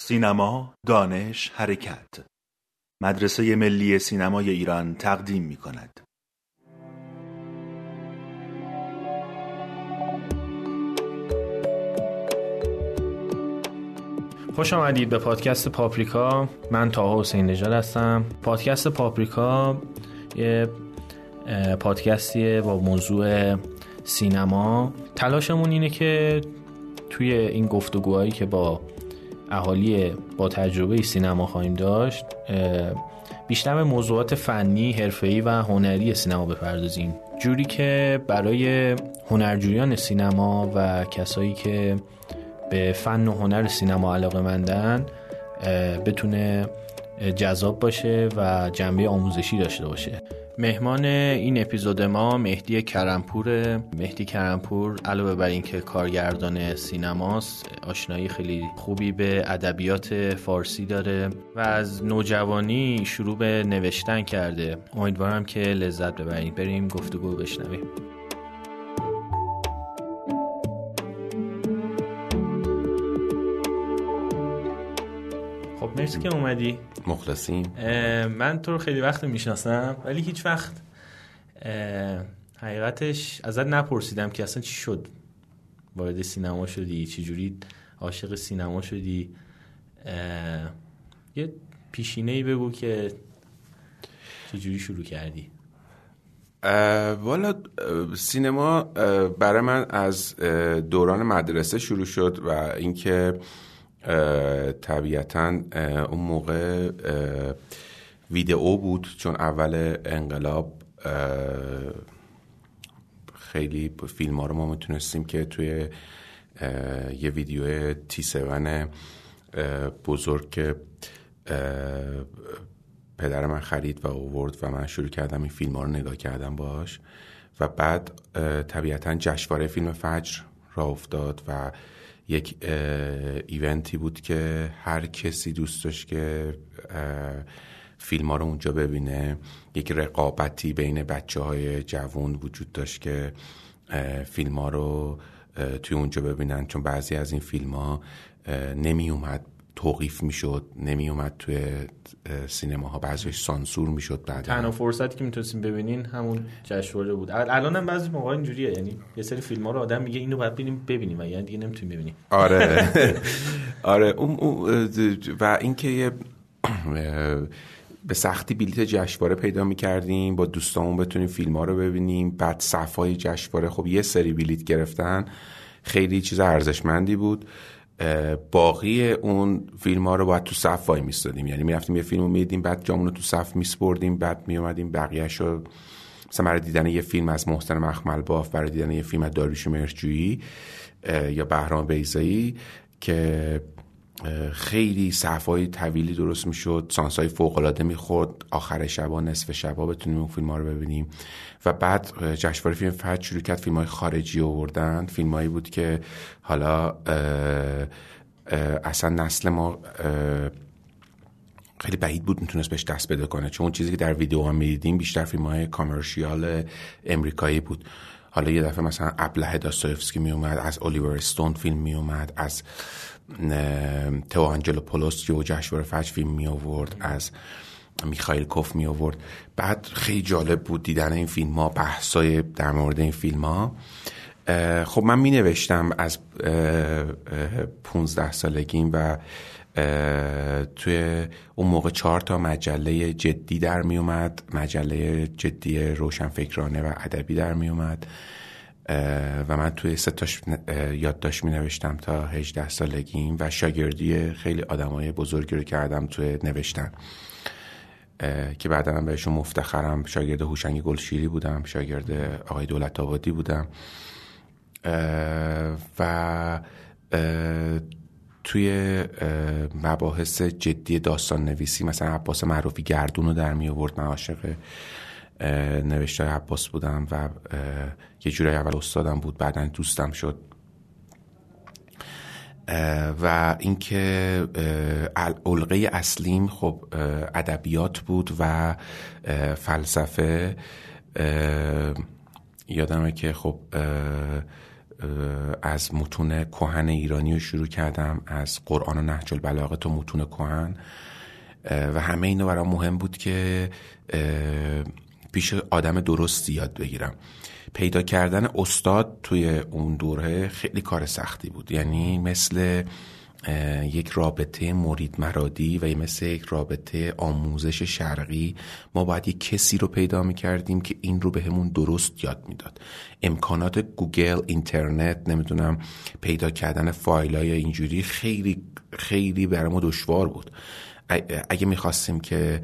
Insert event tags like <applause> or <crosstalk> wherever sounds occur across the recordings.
سینما، دانش، حرکت. مدرسه ملی سینمای ایران تقدیم می کند. خوش آمدید به پادکست پاپریکا. من تاها حسین نژاد هستم. پادکست پاپریکا یه پادکستیه با موضوع سینما. تلاشمون اینه که توی این گفتگوهایی که با اهالی با تجربه سینما خواهیم داشت بیشتر به موضوعات فنی، حرفه‌ای و هنری سینما بپردازیم. جوری که برای هنرجویان سینما و کسایی که به فن و هنر سینما علاقه مندن بتونه جذاب باشه و جنبه آموزشی داشته باشه. مهمان این اپیزود ما مهدی کرمپور مهدی کرمپور علاوه بر اینکه کارگردان سینماست آشنایی خیلی خوبی به ادبیات فارسی داره و از نوجوانی شروع به نوشتن کرده. امیدوارم که لذت ببرید. بریم گفتگو بشنویم. مرسی که اومدی. مخلصیم. من تو رو خیلی وقت می‌شناسم ولی هیچ وقت حقیقتش ازت نپرسیدم که اصلا چی شد. وارد سینما شدی چی جوری عاشق سینما شدی؟ یه پیشینه ای بگو که چجوری شروع کردی. والا سینما برای من از دوران مدرسه شروع شد و اینکه طبیعتا اون موقع ویدئو بود چون اول انقلاب خیلی فیلم ها رو ما می‌تونستیم که توی یه ویدیو تی سون بزرگ که پدر من خرید و آورد و من شروع کردم این فیلم ها رو نگاه کردم باش و بعد طبیعتا جشنواره فیلم فجر را افتاد و یک ایونتی بود که هر کسی دوست داشت که فیلم ها رو اونجا ببینه. یک رقابتی بین بچه های جوون وجود داشت که فیلم ها رو توی اونجا ببینن. چون بعضی از این فیلم ها نمی اومد توقیف می‌شد نمی اومد توی سینما ها بعضیش سانسور می‌شد بعد تنها فرصتی که می‌تونستیم ببینین همون جشنواره بود. الان هم بعضی موقع اینجوریه یعنی یه سری فیلم ها رو آدم میگه اینو باید ببینیم ببینیم و یعنی دیگه نمی‌تونیم ببینیم. آره. <laughs> آره. و اینکه یه به سختی بلیت جشنواره پیدا می‌کردیم با دوستامون بتونیم فیلم ها رو ببینیم بعد صفای جشنواره. خب یه سری بلیت گرفتن خیلی چیز ارزشمندی بود. باقی اون فیلم ها رو باید تو صف وای میستادیم. یعنی می‌رفتیم یه فیلم رو میدیم بعد جامون رو تو صف میسپردیم بعد میومدیم بقیه رو مثلا برای دیدن یه فیلم از محسن مخمل باف برای دیدن یه فیلم از داریوش مرجویی یا بهرام بیزایی که خیلی صفای طویلی درست می‌شد سانسای فوق العاده می‌خورد. آخر شبا نصف شبا بتونیم اون فیلم ها رو ببینیم. و بعد جشنواره فیلم فجر شروع کرد فیلم های خارجی آوردن. فیلم هایی بود که حالا اصلا نسل ما خیلی بعید بود می‌تونست بهش دست بده کنه. چون چیزی که در ویدیو ها می‌دیدیم بیشتر فیلم های کامرشیال امریکایی بود. حالا یه دفعه مثلا ابله داستایفسکی می اومد از الیور استون فیلم می اومد از تو آنجلو پولوس و جشنواره فجر فیلم می آورد از میخایل کوف می آورد. بعد خیلی جالب بود دیدن این فیلم ها بحثای در مورد این فیلم ها. خب من می نوشتم از پونزده سالگیم و توی اون موقع چهار تا مجله جدی در می اومد مجله جدی روشنفکرانه و ادبی در می اومد. و من توی ستاش یادداشت می نوشتم تا 18 سالگیم و شاگردی خیلی آدمای بزرگی رو کردم توی نوشتن. که بعدا هم بهشون مفتخرم شاگرد هوشنگ گلشیری بودم شاگرد آقای دولت آبادی بودم و توی مباحث جدی داستان نویسی مثلا عباس معروفی گردون رو در می آورد من عاشق نوشته عباس بودم و یه جوری اول استادم بود بعدا دوستم شد. و اینکه علقه اصلیم خب ادبیات بود و فلسفه یادمه که خب از متون کهن ایرانی رو شروع کردم از قرآن و نهج البلاغه تا متون کهن. و همه اینو برام مهم بود که پیش آدم درستی یاد بگیرم. پیدا کردن استاد توی اون دوره خیلی کار سختی بود. یعنی مثل یک رابطه مرید مرادی و مثل یک رابطه آموزش شرقی ما باید یک کسی رو پیدا می کردیم که این رو بهمون به درست یاد می‌داد. امکانات گوگل اینترنت نمی‌دونم پیدا کردن فایل های اینجوری خیلی خیلی برای ما دشوار بود. اگه می‌خواستیم که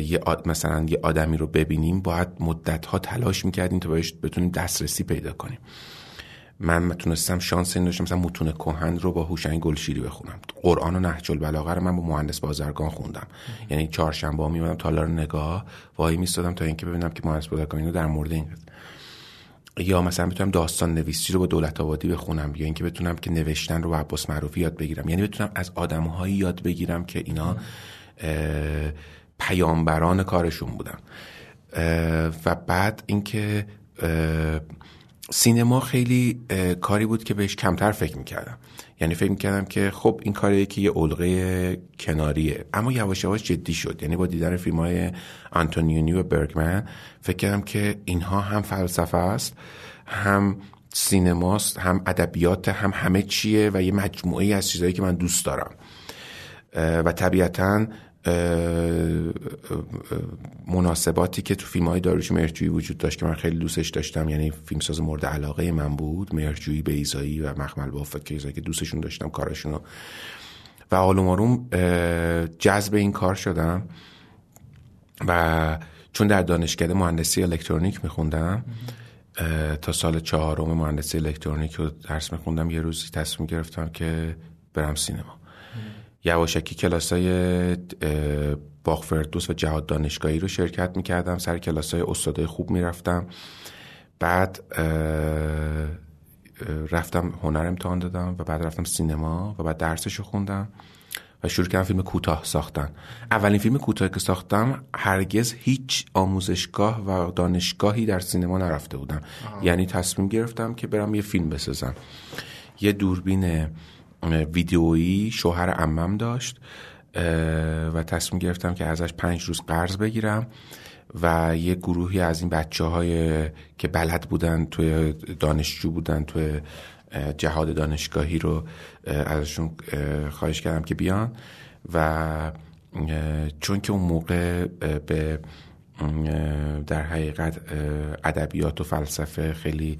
یه مثلا یه آدمی رو ببینیم باید مدت ها تلاش می‌کردیم تا بهش بتونیم دسترسی پیدا کنیم. من تونستم شانس این داشتم مثلا متون کهن رو با هوشنگ گلشیری بخونم. قرآن و نهج البلاغه رو من با مهندس بازرگان خوندم. یعنی چهارشنبه ها میومدم تالار نگاه وای میستادم تا اینکه ببینم که مهندس بازرگان اینو در مورد این یا مثلا بتونم داستان نویسی رو با دولت آبادی بخونم یا اینکه بتونم که نوشتن رو با عباس معروفی یاد بگیرم. یعنی بتونم از آدمهایی یاد بگیرم که اینا پیامبران کارشون بودن. و بعد اینکه سینما خیلی کاری بود که بهش کمتر فکر می‌کردم. یعنی فکر می‌کردم که خب این کاریه که یه علقه کناریه. اما یواش یواش جدی شد. یعنی با دیدن فیلم های آنتونیونی و برگمن فکر کردم که اینها هم فلسفه است هم سینماست هم ادبیات هم همه چیه و یه مجموعه از چیزهایی که من دوست دارم. و طبیعتا مناسباتی که تو فیلم های داروش مرجویی وجود داشت که من خیلی دوستش داشتم یعنی فیلمساز مورد علاقه من بود مرجویی بیزایی و مخمل بافت که که دوستشون داشتم کارشون و آلوم آروم جذب این کار شدم و چون در دانشکده مهندسی الکترونیک میخوندم تا سال چهارم مهندسی الکترونیک رو درس میخوندم یه روزی تصمیم گرفتم که برم سینما. یواشکی کلاس های باغ فردوس و جهاد دانشگاهی رو شرکت می‌کردم. سر کلاس های استادای خوب می‌رفتم. بعد رفتم هنر امتحان دادم و بعد رفتم سینما و بعد درسش رو خوندم و شروع کردم فیلم کوتاه ساختن. اولین فیلم کوتاه که ساختم هرگز هیچ آموزشگاه و دانشگاهی در سینما نرفته بودم. یعنی تصمیم گرفتم که برم یه فیلم بسازم. یه دوربین ویدیویی شوهر امم داشت و تصمیم گرفتم که ازش پنج روز قرض بگیرم و یه گروهی از این بچه های که بلد بودن توی دانشجو بودن توی جهاد دانشگاهی رو ازشون خواهش کردم که بیان. و چون که اون موقع به در حقیقت ادبیات و فلسفه خیلی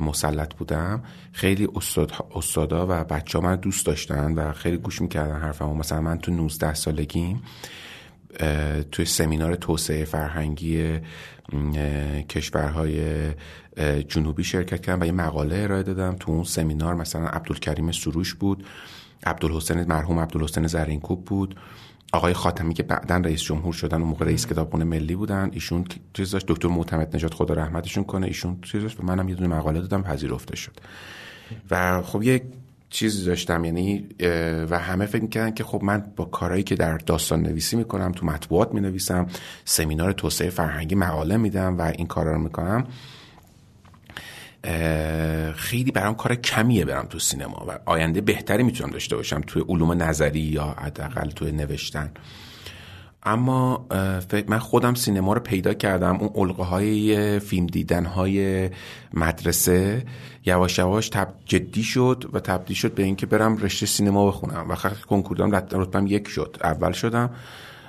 مسلط بودم. خیلی استاد استادا و بچه ها من دوست داشتن و خیلی گوش می‌کردن حرفمو. مثلا من تو 19 سالگیم توی سمینار توسعه فرهنگی کشورهای جنوبی شرکت کردم و یه مقاله ارائه دادم. تو اون سمینار مثلا عبدالکریم سروش بود عبدالحسین مرحوم عبدالحسین زرینکوب بود. آقای خاتمی که بعدا رئیس جمهور شدن و موقع رئیس کتابخونه ملی بودن ایشون چیز داشت. دکتر معتمد نجات خدا رحمتشون کنه. ایشون چیز داشت. و منم یه دونه مقاله دادم پذیرفته شد. و خب یه چیزی داشتم یعنی و همه فکر می‌کردن که خب من با کارهایی که در داستان نویسی می‌کنم تو مطبوعات می‌نویسم سمینار توسعه فرهنگی مقاله میدم و این کارا رو می‌کنم. خیلی برام کار کمیه برم تو سینما و آینده بهتری می‌تونم داشته باشم توی علوم نظری یا حداقل توی نوشتن. اما من خودم سینما رو پیدا کردم. اون علقه های فیلم دیدن های مدرسه یواش یواش تب جدی شد و تبدیل شد به اینکه برم رشته سینما بخونم. و کنکور دادم رتبم یک شد. اول شدم.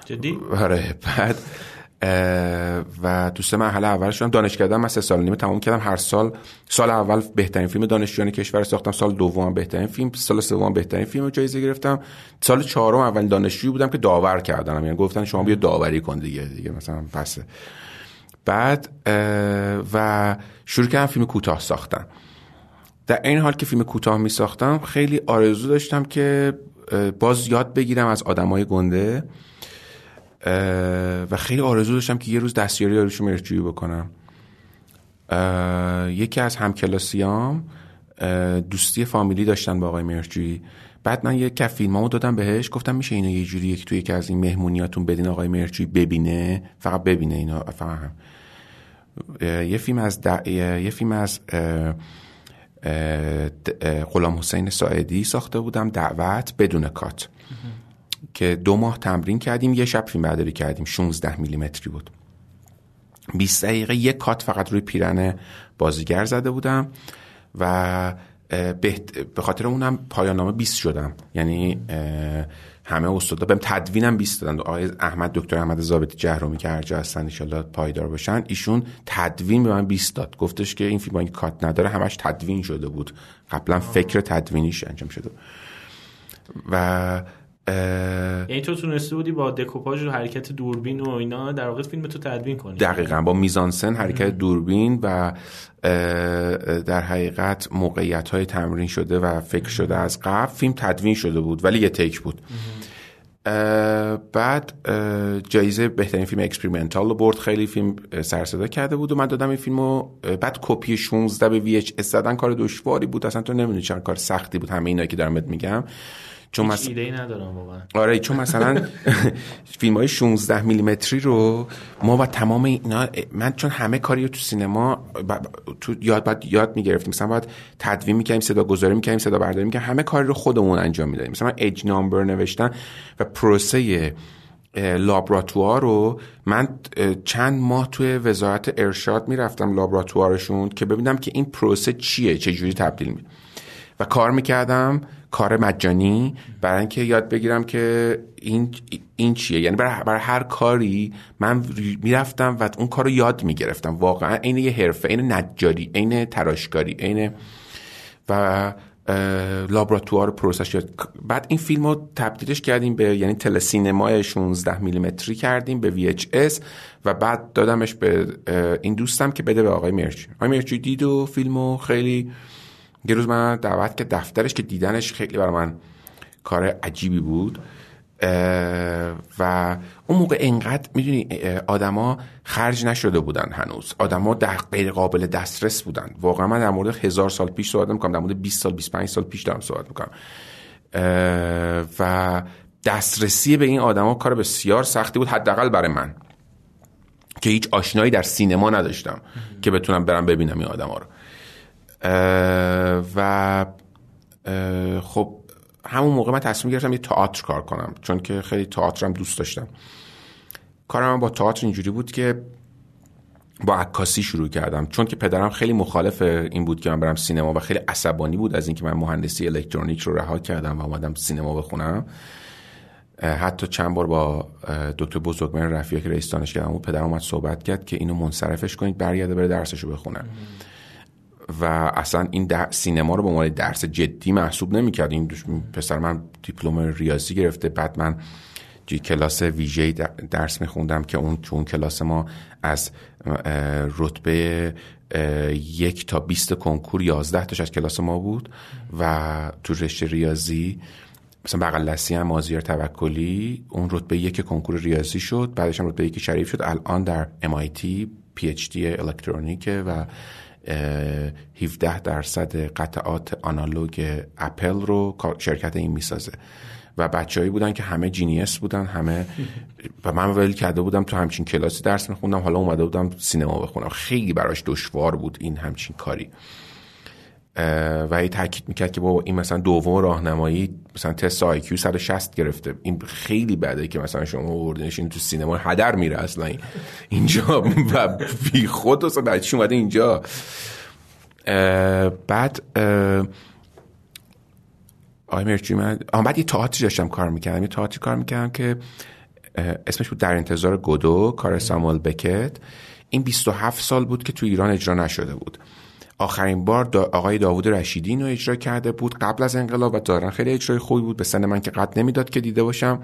جدی؟ آره بعد و تو سه مرحله اول شدم دانشکده من سه سال نیمه تمام کردم. هر سال سال اول بهترین فیلم دانشجویان کشور ساختم سال دوم بهترین فیلم سال سوم بهترین فیلم جایزه گرفتم. سال چهارم اولین دانشجویی بودم که داور کردنم یعنی گفتن شما بیا داوری کن دیگه دیگه مثلا پسه بعد و شروع کردم فیلم کوتاه ساختن. در این حال که فیلم کوتاه می ساختم خیلی آرزو داشتم که باز یاد بگیرم از آدمای گنده. و خیلی آرزو داشتم که یه روز دستیاری داروش مرجویی بکنم. یکی از همکلاسیام دوستی فامیلی داشتن با آقای مرجویی بعد من یه کف فیلمامو دادم بهش گفتم میشه اینو یه جوری یکی توی یکی از این مهمونیاتون بدین آقای مرجویی ببینه؟ فقط ببینه اینا فقط هم. یه فیلم از یه فیلم از غلام حسین ساعدی ساخته بودم دعوت بدون کات. که دو ماه تمرین کردیم یه شب فیلم برداری کردیم 16 میلیمتری بود. 20 دقیقه یک کات فقط روی پیرن بازیگر زده بودم و به خاطر اونم پایان نامه 20 شدم. یعنی همه استادا بهم تدوینم 20 دادن. آقای احمد دکتر احمد ضابطی جهرومی که هر جا هستن ان پایدار باشن ایشون تدوین به من 20 داد. گفتش که این فیلم کات نداره همش تدوین شده بود. قبلا فکر تدوینیش انجام شده. و یعنی تو تونسته بودی با دکوپاژ و حرکت دوربین و اینا در واقع فیلم تو تدوین کنی. دقیقا با میزانسن حرکت دوربین و در حقیقت موقعیت های تمرین شده و فکر شده از قبل فیلم تدوین شده بود ولی یه take بود. بعد جایزه بهترین فیلم experimental رو برد. خیلی فیلم سرصدا کرده بود و من دادم این فیلم رو بعد کپی 16 به VHS زدن کار دشواری بود. اصلا تو نمی‌دونی چند کار سختی بود. همه اینا که دارم میگم. چون مثلا ایده ندارم واقعا. آره چون مثلا فیلم های 16 میلیمتری رو ما و تمام اینا من چون همه کاری رو تو سینما تو یاد بعد یاد می‌گرفتیم. مثلا باید تدوین می‌کردیم صدا گذاری می‌کردیم صدا برداری می‌کردیم همه کاری رو خودمون انجام می‌دادیم. مثلا اج نامبر نوشتن و پروسه لابراتوار رو من چند ماه توی وزارت ارشاد می‌رفتم لابراتوارشون که ببینم که این پروسه چیه چه جوری تبدیل می کار می‌کردم کار مجانی. برای اینکه یاد بگیرم که این این چیه. یعنی برای, هر کاری من می‌رفتم و اون کار رو یاد می‌گرفتم. واقعا عین یه حرفه عین نجاری عین تراشکاری عین و لابراتوار پروسش. بعد این فیلم رو تبدیلش کردیم به یعنی تلسینمای 16 میلیمتری کردیم به VHS و بعد دادمش به این دوستم که بده به آقای مرچی آقای مرچی دید و فیلمو خیلی یه روز من دعوت که دفترش که دیدنش خیلی برای من کار عجیبی بود و اون موقع انقدر می‌دونی آدما خرج نشده بودن هنوز. آدما در غیر قابل دسترس بودن. واقعا من در مورد هزار سال پیش صحبت می‌کنم در مورد 20 سال 25 سال پیش دارم صحبت می‌کنم. و دسترسی به این آدما کار بسیار سختی بود حداقل برای من که هیچ آشنایی در سینما نداشتم که بتونم برم ببینم این آدما رو. و خب همون موقع من تصمیم گرفتم یه تئاتر کار کنم چون که خیلی تئاترم دوست داشتم. کارم با تئاتر اینجوری بود که با عکاسی شروع کردم چون که پدرم خیلی مخالف این بود که من برم سینما و خیلی عصبانی بود از اینکه من مهندسی الکترونیک رو رها کردم و اومدم سینما بخونم. حتی چند بار با دکتر بزرگمن رفیعی که رئیس دانشگاه بود پدرم اومد صحبت کرد که اینو منصرفش کنید برگرده بره درسشو بخونه. و اصلا این سینما رو به عنوان درس جدی محسوب نمی‌کرد. این پسر من دیپلم ریاضی گرفته. بعد من کلاس ویژه درس میخوندم که اون چون کلاس ما از رتبه یک تا بیست کنکور یازده تاش از کلاس ما بود و تو رشته ریاضی مثلا بغل لسی هم مازیار توکلی اون رتبه یک کنکور ریاضی شد. بعدش هم رتبه یک شریف شد. الان در MIT دی الکترونیکه و 17 درصد قطعات آنالوگ اپل رو شرکت این می‌سازه. و بچههایی بودن که همه جینیس بودن همه و من ولی کرده بودم تو همچین کلاسی درس میخوندم حالا اومده بودم سینما بخونم. خیلی براش دشوار بود این همچین کاری. و هی تاکید می‌کرد که بابا این مثلا دوم راهنمایی مثلا تست IQ 160 گرفته. این خیلی بده که مثلا شما آوردینش این تو سینما هدر میره اصلا. اینجا و بی خود اصلا بچه اومده اینجا. بعد آی مرچی من بعد یه تئاتری داشتم کار می‌کردم. یه تئاتری کار می‌کردم که اسمش بود در انتظار گودو کار ساموئل بکت. این 27 سال بود که تو ایران اجرا نشده بود. آخرین بار دا آقای داوود رشیدی رو اجرا کرده بود قبل از انقلاب و دارن خیلی اجرای خوبی بود. به سن من که قد نمی‌داد که دیده باشم.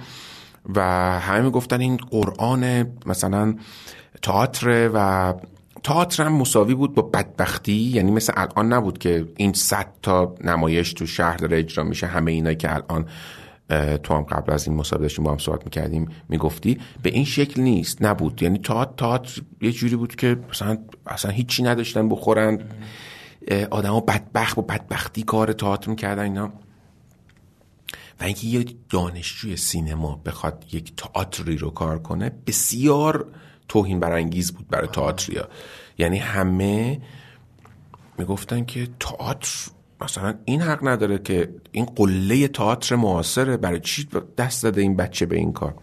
و همه می‌گفتن این قرآن مثلا تئاتر و تئاتر هم مساوی بود با بدبختی. یعنی مثل الان نبود که این صد تا نمایش تو شهر داره اجرا میشه. همه اینا که الان تو هم قبل از این مسابقه داشتیم با هم صحبت می‌کردیم می‌گفتی. به این شکل نیست نبود. یعنی تئاتر تئاتر یه جوری بود که مثلا اصلا هیچی نداشتن بخورن. ها بدبخت و بدبختی کار تئاتر می‌کردن اینا. و اینکه یه دانشجوی سینما بخواد یک تئاتری رو کار کنه بسیار توهین برانگیز بود برای تئاتریا. یعنی همه می‌گفتن که تئاتر مثلا این حق نداره که این قله تئاتر معاصره برای چی دست داده این بچه به این کار؟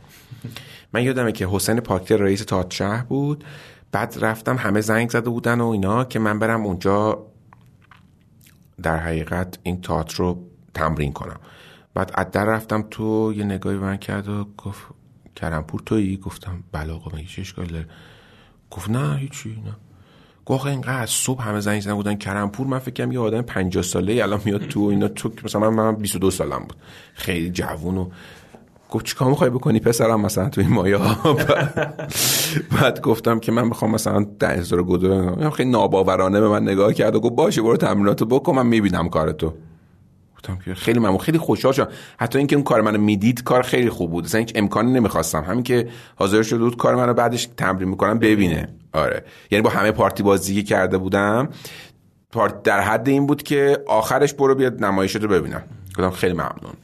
من یادمه که حسین پاکتر رئیس تئاتر شهر بود. بعد رفتم همه زنگ زده بودن و اینا که من برم اونجا در حقیقت این تئاتر رو تمرین کنم. بعد از در رفتم تو یه نگاهی من کرد و گفت کرمپور تویی؟ گفتم بله آقا من هیچ اشکال داره؟ گفت نه هیچی نه. گفت اینقدر صبح همه زنگ زدن بودن کرمپور من فکر یه آدم 50 ساله الان میاد تو اینا تو مثلا من 22 سالم بود. خیلی جوون و گفت چیکار می‌خوای بکنی پسرم مثلا تو این مایا <laughs> بعد گفتم که من می‌خوام مثلا ده هزار گدو خیلی ناباورانه به من نگاه کرد و گفت باشه برو تمریناتو بکن من می‌بینم کارتو. گفتم که خیلی ممنون خیلی خوشحال شدم. حتی اینکه اون کار منو می‌دید کار خیلی خوب بود. اصلا هیچ امکانی نمی‌خواستم. همین که حاضر شده بود کار منو بعدش تمرین می‌کنم ببینه. آره. یعنی با همه پارتی بازی کرده بودم. پارت در حد این بود که آخرش برو بیاد نمایش رو ببینم. گفتم خیلی ممنون.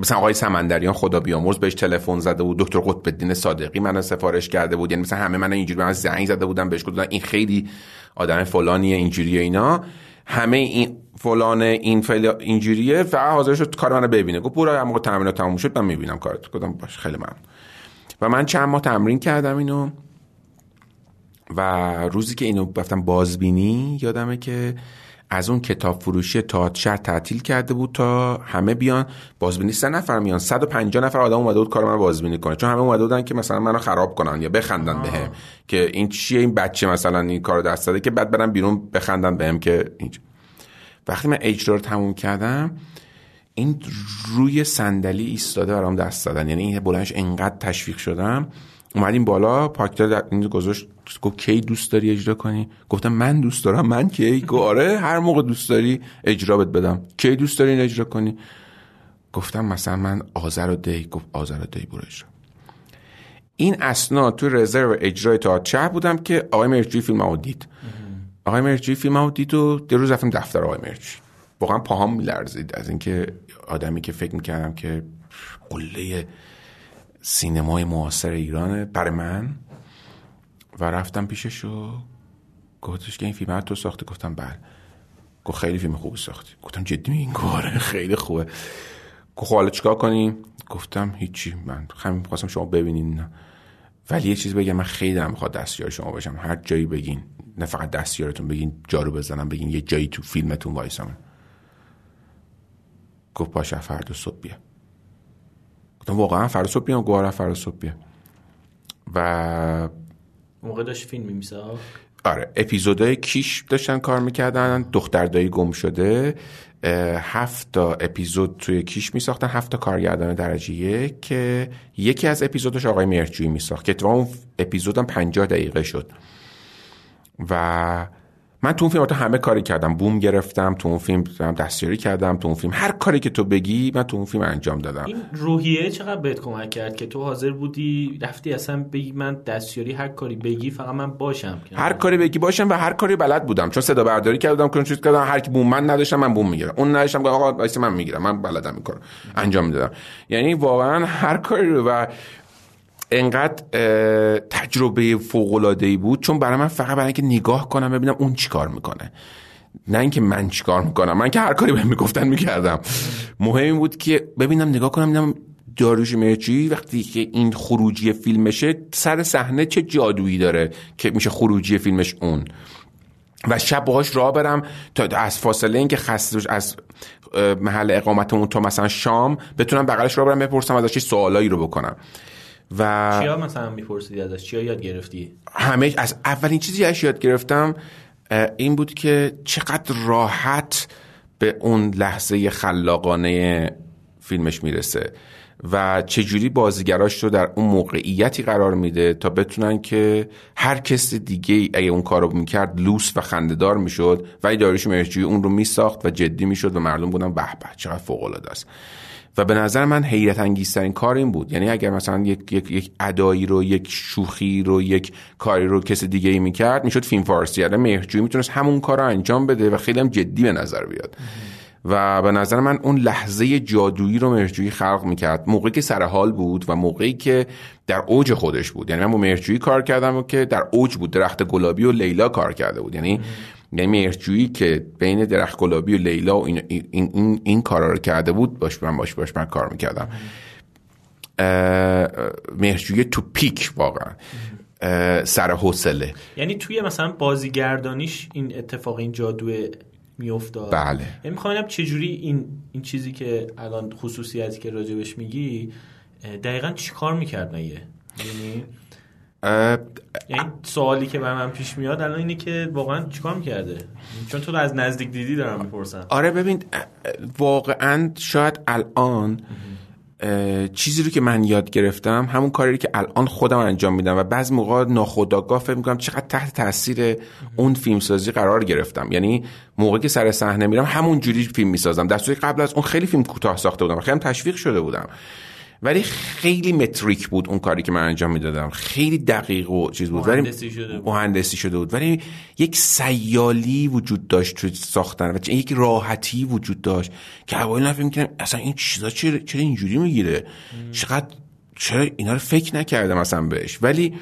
مثلا آقای سمندریان خدا بیامرز بهش تلفن زده بود دکتر قطب الدین صادقی منو سفارش کرده بود. یعنی مثلا همه من اینجوری من زنگ زده بودم بهش گفتن این خیلی آدم فلانیه اینجوری اینا. همه این فلان این فعل اینجوریه فقط حاضر شد کار منو ببینه. گفت برو موقع تمرین تموم شد من می‌بینم کارت گفتم باش خیلی ممنون. و من چند ماه تمرین کردم اینو. و روزی که اینو رفتم بازبینی یادمه که از اون کتاب فروشی تا شهر تعطیل کرده بود تا همه بیان بازبینی. سه نفر میان. 150 نفر آدم اومده بود کار من بازبینی کنه. چون همه اومده بودن که مثلا منو خراب کنن یا بخندن بهم. به که این چیه؟ این بچه مثلا این کارو دست داده که بعد برم بیرون بخندن بهم که اینجا وقتی من اجرا رو تموم کردم این روی صندلی ایستاده برام دست دادن. یعنی این بلندش انقدر تشویق شدم اومدیم بالا پاکتر این گذاشت. گفت کی دوست داری اجرا کنی؟ گفتم من دوست دارم. من کی؟ گفت آره هر موقع دوست داری اجرا بد بدم. کی دوست داری این اجرا کنی؟ گفتم مثلا من آذر و دی گفت آذر و دی برو اجرا. این اسنا تو رزرو اجرای تا چه بودم که آقای مرجوی فیلم دید. آقای مرجوی فیلم دید و در روز رفتم دفتر آقای مرجوی واقعا پاهام میلرزید از اینکه آدمی که فکر می‌کردم که قله سینمای معاصر ایرانه برای من. و رفتم پیشش و گفتش که این فیلم تو ساخته گفتم بله. گفت خیلی فیلم خوبی ساختی. گفتم جدی این کاره خیلی خوبه. گفت خب حالا چیکار کنی؟ گفتم هیچی من همین خواستم شما ببینین ولی یه چیز بگم من خیلی دارم می‌خواد دستیار شما بشم. هر جایی بگین. نه فقط دستیارتون بگین جارو بزنم بگین یه جایی تو فیلمتون وایسم گفت باشه فردا صبح بیا. گفتم واقعا فردا بیام. گوارا فردا صبح بیا و موقع داشت فیلم میساخت آره اپیزودهای کیش داشتن کار می‌کردن. دختر دایی گم شده. هفت تا اپیزود توی کیش میساختن. هفت تا کارگردان درجه یک که یکی از اپیزودش آقای مرجویی میساخت که اتفاقا اون اپیزودم پنجاه دقیقه شد. و من تو اون فیلم همه کاری کردم. بوم گرفتم تو اون فیلم دستیاری کردم تو اون فیلم هر کاری که تو بگی من تو اون فیلم انجام دادم. این روحیه چقدر بهت کمک کرد که تو حاضر بودی رفتی اصلا بگی من دستیاری هر کاری بگی فقط من باشم؟ هر کاری بگی باشم و هر کاری بلد بودم. چون صدا برداری کردم کنترل کردم هر کی بوم من نداشتم من بوم می‌گیرم. اون نداشتم آقا واسه من می‌گیرم. من بلدم می‌کنم انجام می‌دادم یعنی واقعا هر کاری رو و انقدر تجربه فوق ای بود چون برای من فقط برای اینکه نگاه کنم ببینم اون چیکار می‌کنه. نه اینکه من چیکار می‌کنم من که هر کاری بهم می‌گفتن می‌کردم. مهم بود که ببینم نگاه کنم ببینم داروش مرچی وقتی که این خروجی فیلمشه سر صحنه چه جادویی داره که میشه خروجی فیلمش اون. و شب باهاش راه برم تا از فاصله اینکه خسته از محل اقامتمون تا مثلا شام بتونم بغلش راه برم بپرسم ازش سوالایی رو بکنم. و چیا مثلا میپرسیدی ازش؟ چیا یاد گرفتی؟ همه از اولین چیزی ازش یاد گرفتم این بود که چقدر راحت به اون لحظه خلاقانه فیلمش می‌رسه و چجوری بازیگراش رو در اون موقعیتی قرار میده تا بتونن که هر کس دیگه اگه اون کارو می‌کرد لوس و خندهدار می‌شد ولی داریوش مرجوی اون رو میساخت و جدی می‌شد و مردم بودن به به چقدر فوق العاده است. و به نظر من حیرت انگیزترین کار این بود. یعنی اگر مثلا یک یک یک ادایی رو یک شوخی رو یک کاری رو کسی دیگه ای می‌کرد می‌شد فیلم فارسی. یعنی مهرجویی می‌تونست همون کار رو انجام بده و خیلی هم جدی به نظر بیاد. و به نظر من اون لحظه جادویی رو مهرجویی خلق می‌کرد. موقعی که سر حال بود و موقعی که در اوج خودش بود. یعنی من با مهرجویی کار کردم و که در اوج بود. درخت گلابی و لیلا کار کرده بود. یعنی یعنی مهرجویی که بین درخت گلابی و لیلا و این, این, این, این کارا رو کرده بود باش من باش باش من کار می‌کردم. مهرجویی تو پیک واقعا سر حوصله. یعنی توی مثلا بازیگردانیش این اتفاق این جادو میافتاد. بله. یعنی می‌خوام چجوری این این چیزی که الان خصوصیتی که راجبش میگی دقیقا چی کار می‌کرد مگه یعنی یعنی سوالی که به من پیش میاد الان اینه که واقعا چیکار می‌کرده؟ چون تو از نزدیک دیدی دارم می‌پرسم. آره ببین واقعا شاید الان چیزی رو که من یاد گرفتم همون کاری که الان خودم انجام میدم و بعض موقع ناخودآگاه فکر می‌کنم چقدر تحت تاثیر اون فیلمسازی قرار گرفتم. یعنی موقعی که سر صحنه میرم همون جوری فیلم می‌سازم. در صورتی قبل از اون خیلی فیلم کوتاه ساخته بودم خیلی تشویق شده بودم. ولی خیلی متریک بود اون کاری که من انجام می‌دادم. خیلی دقیق و چیز بود. مهندسی شده بود. مهندسی شده بود. ولی یک سیالی وجود داشت تو ساختن و یک راحتی وجود داشت که اوایل نفهم می‌کنم اصلا این چیزا چرا, چرا اینجوری می‌گیره؟ چقدر چرا اینا رو فکر نکردم اصلا بهش. ولی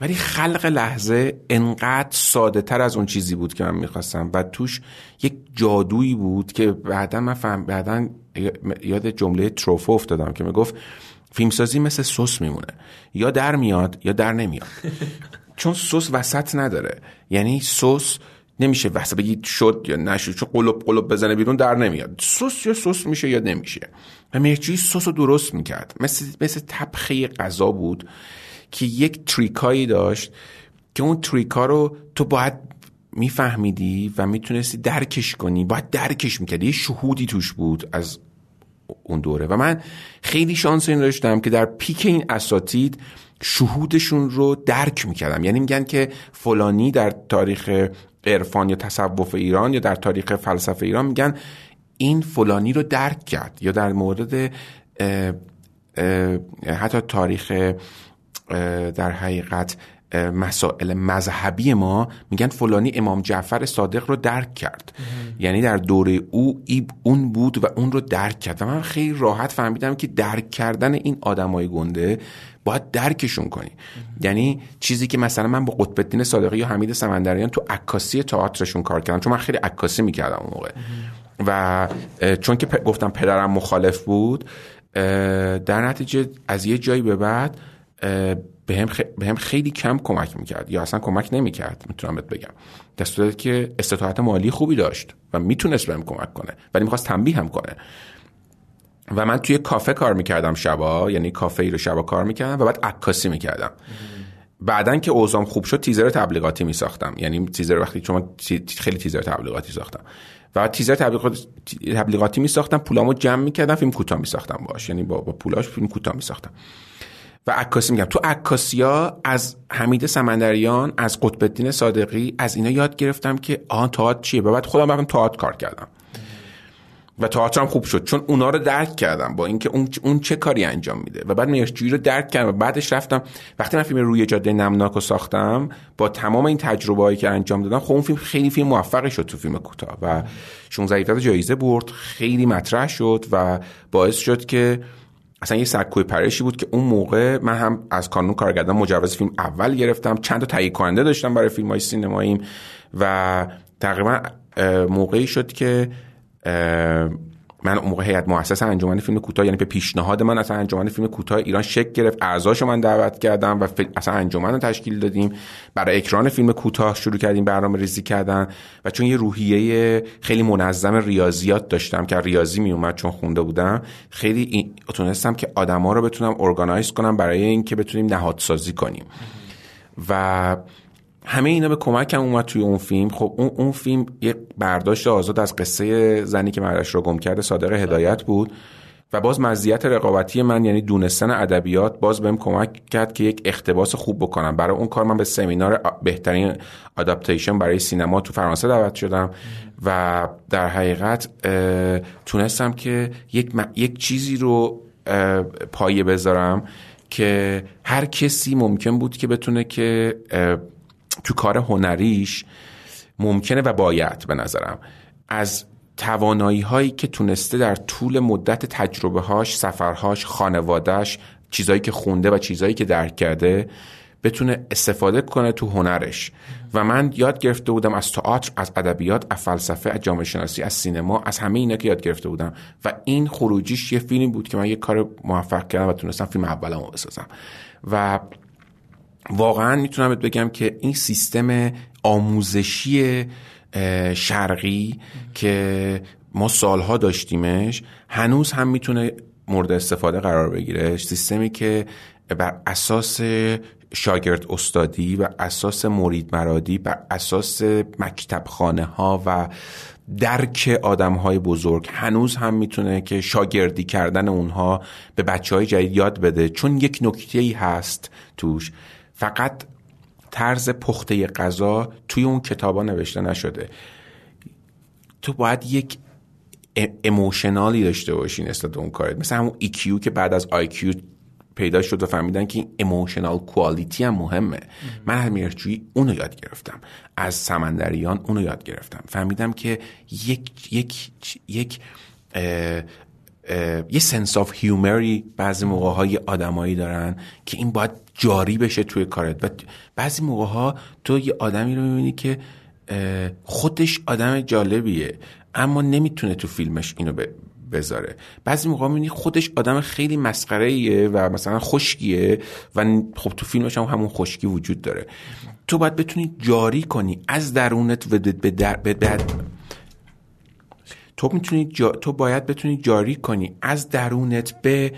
ولی خلق لحظه انقدر ساده تر از اون چیزی بود که من می‌خواستم. و توش یک جادویی بود که بعدا من فهم بعدا یاد جمله تروفو افتادم که می‌گفت فیلمسازی مثل سس میمونه. یا در میاد یا در نمیاد. <laughs> چون سس وسط نداره. یعنی سس نمیشه وسط بگید شد یا نشد چون قلب قلب بزنه بیرون در نمیاد. سس یا سس میشه یا نمیشه. و مهرجویی سس رو درست می‌کرد. مثل, مثل طبخ غذا بود که یک trick ایی داشت که اون trick ا رو تو باید میفهمیدی و می‌تونستی درکش کنی. باید درکش می‌کردی. یه شهودی توش بود از اون دوره. و من خیلی شانس این داشتم که در peak این اساتید شهودشون رو درک می‌کردم. یعنی میگن که فلانی در تاریخ عرفان یا تصوف ایران یا در تاریخ فلسفه ایران میگن این فلانی رو درک کرد. یا در مورد حتی تاریخ در حقیقت مسائل مذهبی ما میگن فلانی امام جعفر صادق رو درک کرد. یعنی در دوره او اون بود و اون رو درک کرد. و من خیلی راحت فهمیدم که درک کردن این آدمای گنده باید درکشون کنی. یعنی چیزی که مثلا من با قطب الدین صادقی و حمید سمندریان تو عکاسی تئاترشون کار کردم چون من خیلی عکاسی می‌کردم اون موقع. و چون که گفتم پدرم مخالف بود در نتیجه از یه جایی به بعد به هم, به هم خیلی کم کمک می‌کرد یا اصلا کمک نمی‌کرد می‌تونم بهت بگم. در که استطاعت مالی خوبی داشت و می‌تونست بهم کمک کنه ولی می‌خواست تنبیه هم کنه. و من توی کافه کار می‌کردم شبا یعنی کافه ای رو شبا کار می‌کردم و بعد عکاسی می‌کردم. بعدا که اوزام خوب شد تیزر تبلیغاتی میساختم. یعنی تیزر وقتی چون خیلی تیزر تبلیغاتی ساختم. و تیزر تبلیغاتی میساختم پولامو جمع می‌کردم فیلم کوتاه میساختم باش. یعنی با, با پولاش فیلم کوتاه میساختم. و عکاسی میگم. تو عکاسیا از حمید سمندریان از قطب الدین صادقی از اینا یاد گرفتم که آن تئاتر چیه؟ و بعد خودم رفتم تئاتر کار کردم. و تئاترم خوب شد چون اونا رو درک کردم با اینکه اون اون چه کاری انجام میده. و بعد میرشجویی رو درک کردم و بعدش رفتم. وقتی من فیلم روی جاده نمناک رو ساختم با تمام این تجربه هایی که انجام دادم خب اون فیلم خیلی فیلم موفقی شد تو فیلم کوتاه. و 16 جایزه برد خیلی مطرح شد و باعث شد که اصلا یه سکوی پرشی بود که اون موقع من هم از کانون کارگردان مجوز فیلم اول گرفتم. چند تا تهیه کننده داشتم برای فیلم های سینماییم و تقریبا موقعی شد که من اون موقع هیئت مؤسس انجمن فیلم کوتاه یعنی به پیشنهاد من اصلا انجمن فیلم کوتاه ایران شکل گرفت. اعضاشو من دعوت کردم و اصلا انجمن رو تشکیل دادیم. برای اکران فیلم کوتاه شروع کردیم برنامه ریزی کردن و چون یه روحیه خیلی منظم ریاضیات داشتم که ریاضی می اومد چون خونده بودم خیلی تونستم که آدما رو بتونم ارگانایز کنم برای اینکه بتونیم نهادسازی کنیم. و همه اینا به کمکم اومد توی اون فیلم. خب اون, اون فیلم یه برداشت آزاد از قصه زنی که مردش رو گم کرده صادق هدایت بود و باز مزیت رقابتی من یعنی دونستن ادبیات باز بهم کمک کرد که یک اختباس خوب بکنم. برای اون کار من به سمینار بهترین آداپتیشن برای سینما تو فرانسه دعوت شدم و در حقیقت تونستم که یک, یک چیزی رو پایه بذارم که هر کسی ممکن بود که بتونه که تو کار هنریش ممکنه و باید به نظرم. از توانایی هایی که تونسته در طول مدت تجربه هاش سفرهاش خانوادهش چیزایی که خونده و چیزایی که درک کرده بتونه استفاده کنه تو هنرش. و من یاد گرفته بودم از تئاتر از ادبیات از فلسفه از جامعه شناسی از سینما از همه اینا که یاد گرفته بودم. و این خروجیش یه فیلم بود که من یه کار موفق کردم و تونستم فیلم اولمو بسازم. و واقعا می‌تونم بگم که این سیستم آموزشی شرقی که ما سالها داشتیمش هنوز هم می‌تونه مورد استفاده قرار بگیره. سیستمی که بر اساس شاگرد استادی و اساس مرید مرادی بر اساس مکتب خانه ها و درک آدم های بزرگ هنوز هم می‌تونه که شاگردی کردن اونها به بچه های جدید یاد بده. چون یک نکته ای هست توش. فقط طرز پخته غذا توی اون کتابا نوشته نشده. تو باید یک اموشنالی داشته باشی نسبت اون کارت. مثل همون EQ که بعد از IQ پیدا شد و فهمیدن که این اموشنال کوالیتی هم مهمه. من از میرچویی اونو یاد گرفتم. از سمندریان اونو یاد گرفتم. فهمیدم که یک یک یک یه sense of humor ی بعضی موقع های آدمایی دارن که این باید جاری بشه توی کارت. و بعضی موقع ها تو یه آدمی رو می‌بینی که خودش آدم جالبیه اما نمی‌تونه تو فیلمش اینو بذاره. بعضی موقع می‌بینی خودش آدم خیلی مسخره و مثلا خشکیه و خب تو فیلمش هم همون خشکی وجود داره. تو باید بتونی جاری کنی از درونت و به در... به. تو می‌تونی تو باید بتونی جاری کنی از درونت به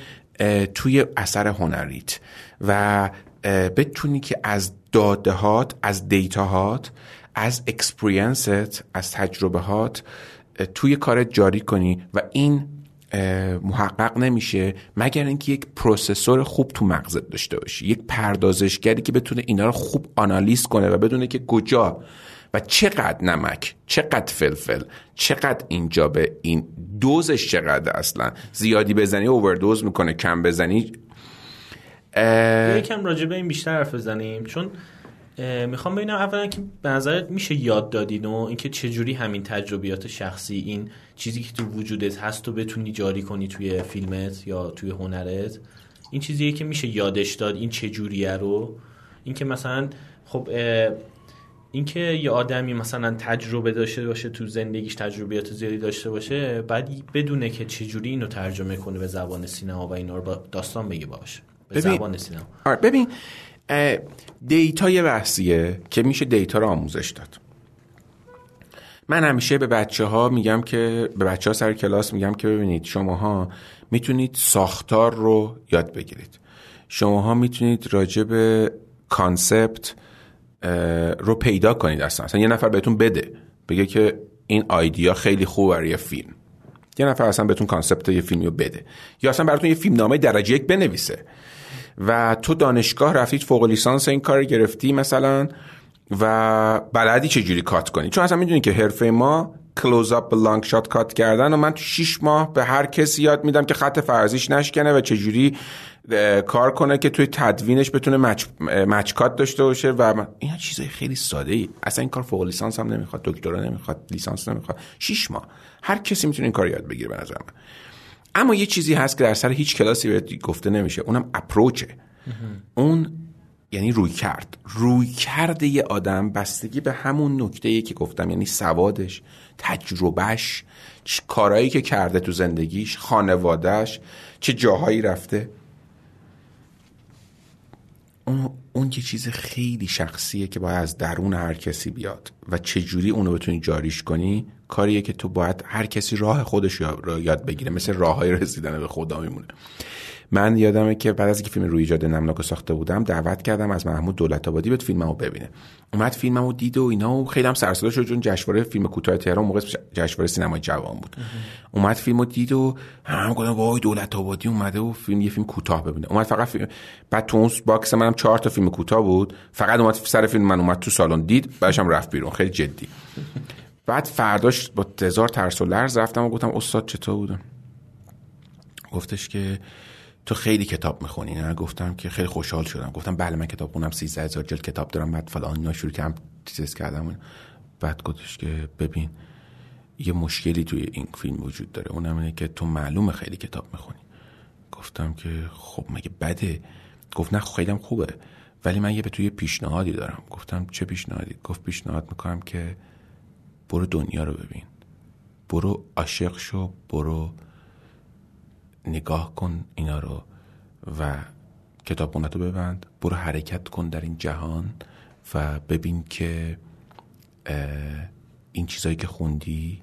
توی اثر هنریت. و بتونی که از دادهات از data هات از experience ت از تجربهات توی کارت جاری کنی و این محقق نمیشه مگر اینکه یک processor خوب تو مغزت داشته باشی یک پردازشگری که بتونه اینا رو خوب آنالیز کنه و بدونه که کجا و چقدر نمک چقدر فلفل چقدر اینجا به این دوزش چقدر اصلا. زیادی بزنی اووردوز می‌کنه کم بزنی یکم راجع به این بیشتر حرف بزنیم. چون می‌خوام ببینم اولا که به نظرت میشه یاد دادین و اینکه چجوری همین تجربیات شخصی این چیزی که تو وجودت هست تو بتونی جاری کنی توی فیلمت یا توی هنرت این چیزیه که میشه یادش داد این چجوریه رو. اینکه مثلا خب اینکه یه آدمی مثلا تجربه داشته باشه تو زندگیش تجربیات زیادی داشته باشه بعد بدونه که چجوری اینو ترجمه کنه به زبان سینما و اینا رو با داستان بگه باشه به ببین. زبان سینما آره، ببین دیتا یه بحثیه که میشه دیتا رو آموزش داد. من همیشه به بچه ها میگم که به بچه ها سر کلاس میگم که ببینید شماها می‌تونید ساختار رو یاد بگیرید. شماها می‌تونید راجع به concept رو پیدا کنید اصلا. اصلا یه نفر بهتون بده بگه که این idea خیلی خوب برای فیلم. یه نفر اصلا بهتون concept یه فیلمی رو بده. یا اصلا براتون یه فیلم نامه درجه یک بنویسه. و تو دانشگاه رفتید فوق لیسانس این کار گرفتی مثلا و بلدی چجوری cut کنی؟ چون اصلا می‌دونی که حرفه ما close-up long shot cut کردن و من تو 6 ماه به هر کسی یاد میدم که خط فرضیش نشکنه و چجوری کار کنه که توی تدوینش بتونه مچ, مچکات داشته باشه و این چیزای خیلی ساده ای اصلا این کار فوق لیسانس هم نمی‌خواد دکترا نمی‌خواد لیسانس نمی‌خواد. 6 ماه. هر کسی می‌تونه این کار یاد بگیره به نظر من. اما یه چیزی هست که در سر هیچ کلاسی بهت گفته نمیشه. اونم اپروچه. اون یعنی روی کرد. روی کرد یه آدم بستگی به همون نکته که گفتم یعنی سوادش تجربهش کارهایی که کرده تو زندگیش خانوادهش چه جاهایی رفته. اون, اون یه چیز خیلی شخصیه که باید از درون هر کسی بیاد و چجوری اونو بتونی جاریش کنی کاریه که تو باید هر کسی راه خودش رو یاد بگیره مثل راه های رسیدن به خدا میمونه. من یادمه که بعد از اینکه فیلم روی ایجاد نمناک ساخته بودم دعوت کردم از محمود دولت آبادی به فیلممو ببینه. اومد فیلممو دید و اینا و خیلی هم سرسده شد چون جشنواره فیلم کوتاه تهران موقع جشنواره سینمای جوان بود. اومد فیلمو دید و هم گفتم وای دولت آبادی اومده و فیلم یه فیلم کوتاه ببینه. اومد فقط فیلم بعد تو اون box منم چهار تا فیلم کوتاه بود. فقط اومد سر فیلم من اومد تو سالن. دید بعدش هم رفت بیرون. خیلی جدی. بعد فرداش با هزار ترس و لرز رفتم و گفتم استاد چطور بودم؟ گفتش که تو خیلی کتاب می‌خونی؟ نه گفتم که خیلی خوشحال شدم. گفتم بله من کتاب خونم 13 هزار جلد کتاب دارم. بعد فلان اینا شروع کردم کردم. بعد گفتش که ببین یه مشکلی توی این فیلم وجود داره. اونم اینه که تو معلومه خیلی کتاب می‌خونی. گفتم که خب مگه بده؟ گفت نه خیلی خوبه. ولی من یه به توی پیشنهادی دارم. گفتم چه پیشنهادی؟ گفت پیشنهاد می‌کنم که برو دنیا رو ببین. برو عاشق شو برو نگاه کن اینا رو و کتابخونه رو ببند. برو حرکت کن در این جهان و ببین که این چیزایی که خوندی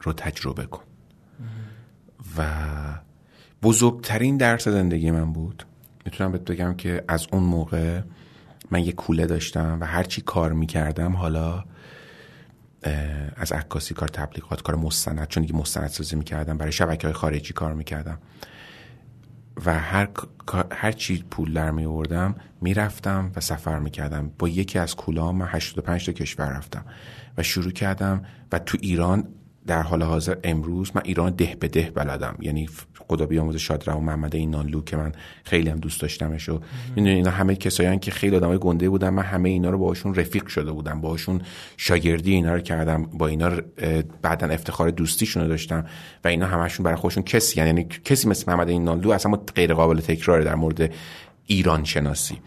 رو تجربه کن. و بزرگترین درس زندگی من بود. می‌تونم بهت بگم که از اون موقع من یه کوله داشتم و هرچی کار می‌کردم حالا از عکاسی کار تبلیغات کار مستند چون دیگه مستند سازی می‌کردم برای شبکه های خارجی کار می‌کردم. و هر, هر چی پول در می آوردم می‌رفتم و سفر می‌کردم. با یکی از کولا من 85 تا کشور رفتم و شروع کردم و تو ایران در حال حاضر امروز من ایران ده به ده بلدم. یعنی خدا بیاموز شادرم و محمد اینانلو که من خیلی هم دوست داشتمش و می‌دونی اینا همه کسایی که خیلی آدمای گنده بودن من همه اینا رو باهاشون رفیق شده بودم باهاشون شاگردی اینا رو کردم با اینا بعدا افتخار دوستیشون رو داشتم و اینا همشون برای خودشون کسی یعنی کسی مثل محمد اینانلو اصلا غیر قابل تکرار در مورد ایران شناسی.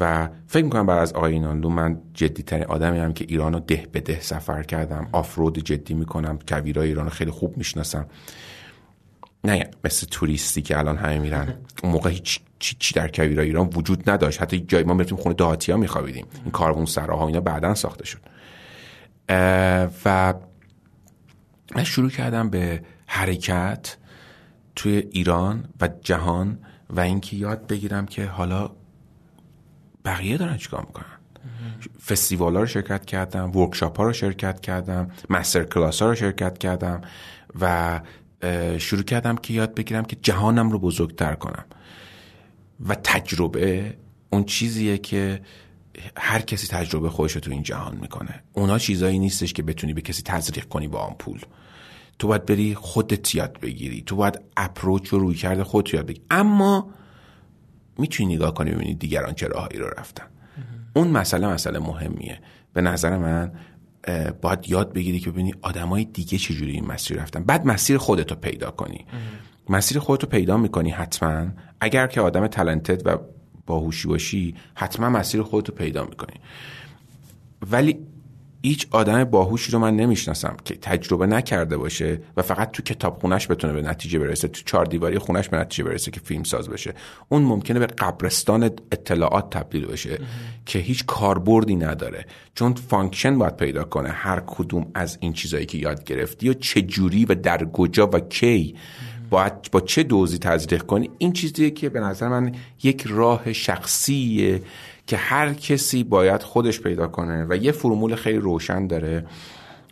و فکر می‌کنم بعد از آقای اینانلو من جدی ترین آدمی هم که ایران رو ده به ده سفر کردم آفرود جدی می‌کنم کویرای ایران رو خیلی خوب می‌شناسم. نه مثل توریستی که الان همه میرن. اون موقع هیچ چی, چی در کویرای ایران وجود نداشت. حتی جای ما می‌رفتیم خونه دهاتی ها میخوابیدیم. این کاربون سراها اینا بعدا ساخته شد. و من شروع کردم به حرکت توی ایران و جهان و اینکه یاد بگیرم که حالا بقیه دارن چیکار می‌کنن. فستیوال ها رو شرکت کردم ورکشاپ ها رو شرکت کردم مستر کلاس ها رو شرکت کردم و شروع کردم که یاد بگیرم که جهانم رو بزرگتر کنم. و تجربه اون چیزیه که هر کسی تجربه خودش رو تو این جهان می‌کنه. اونا چیزایی نیستش که بتونی به کسی تزریق کنی با آن پول. تو باید بری خودت یاد بگیری. تو باید اپروچ و روی کرده خودت یاد بگیری. اما می‌تونی نگاه کنی ببینی دیگران چه راهایی رو رفتن. اون مسئله مسئله مهمیه. به نظر من باید یاد بگیری که ببینی آدمای دیگه چجوری این مسیر رفتن. بعد مسیر خودتو پیدا کنی. مسیر خودتو پیدا می‌کنی حتما. اگر که آدم talented و باهوشی باشی حتما مسیر خودتو پیدا می‌کنی. ولی هیچ آدم باهوشی رو من نمی‌شناسم که تجربه نکرده باشه و فقط تو کتاب خونش بتونه به نتیجه برسه تو چهار دیواری خونش به نتیجه برسه که فیلم ساز بشه. اون ممکنه به قبرستان اطلاعات تبدیل بشه که هیچ کاربردی نداره. چون function باید پیدا کنه هر کدوم از این چیزایی که یاد گرفتی و چه جوری و در کجا و کی. باید با چه دوزی تزریق کنی؟ این چیزیه که به نظر من یک راه شخصیه که هر کسی باید خودش پیدا کنه و یه فرمول خیلی روشن داره.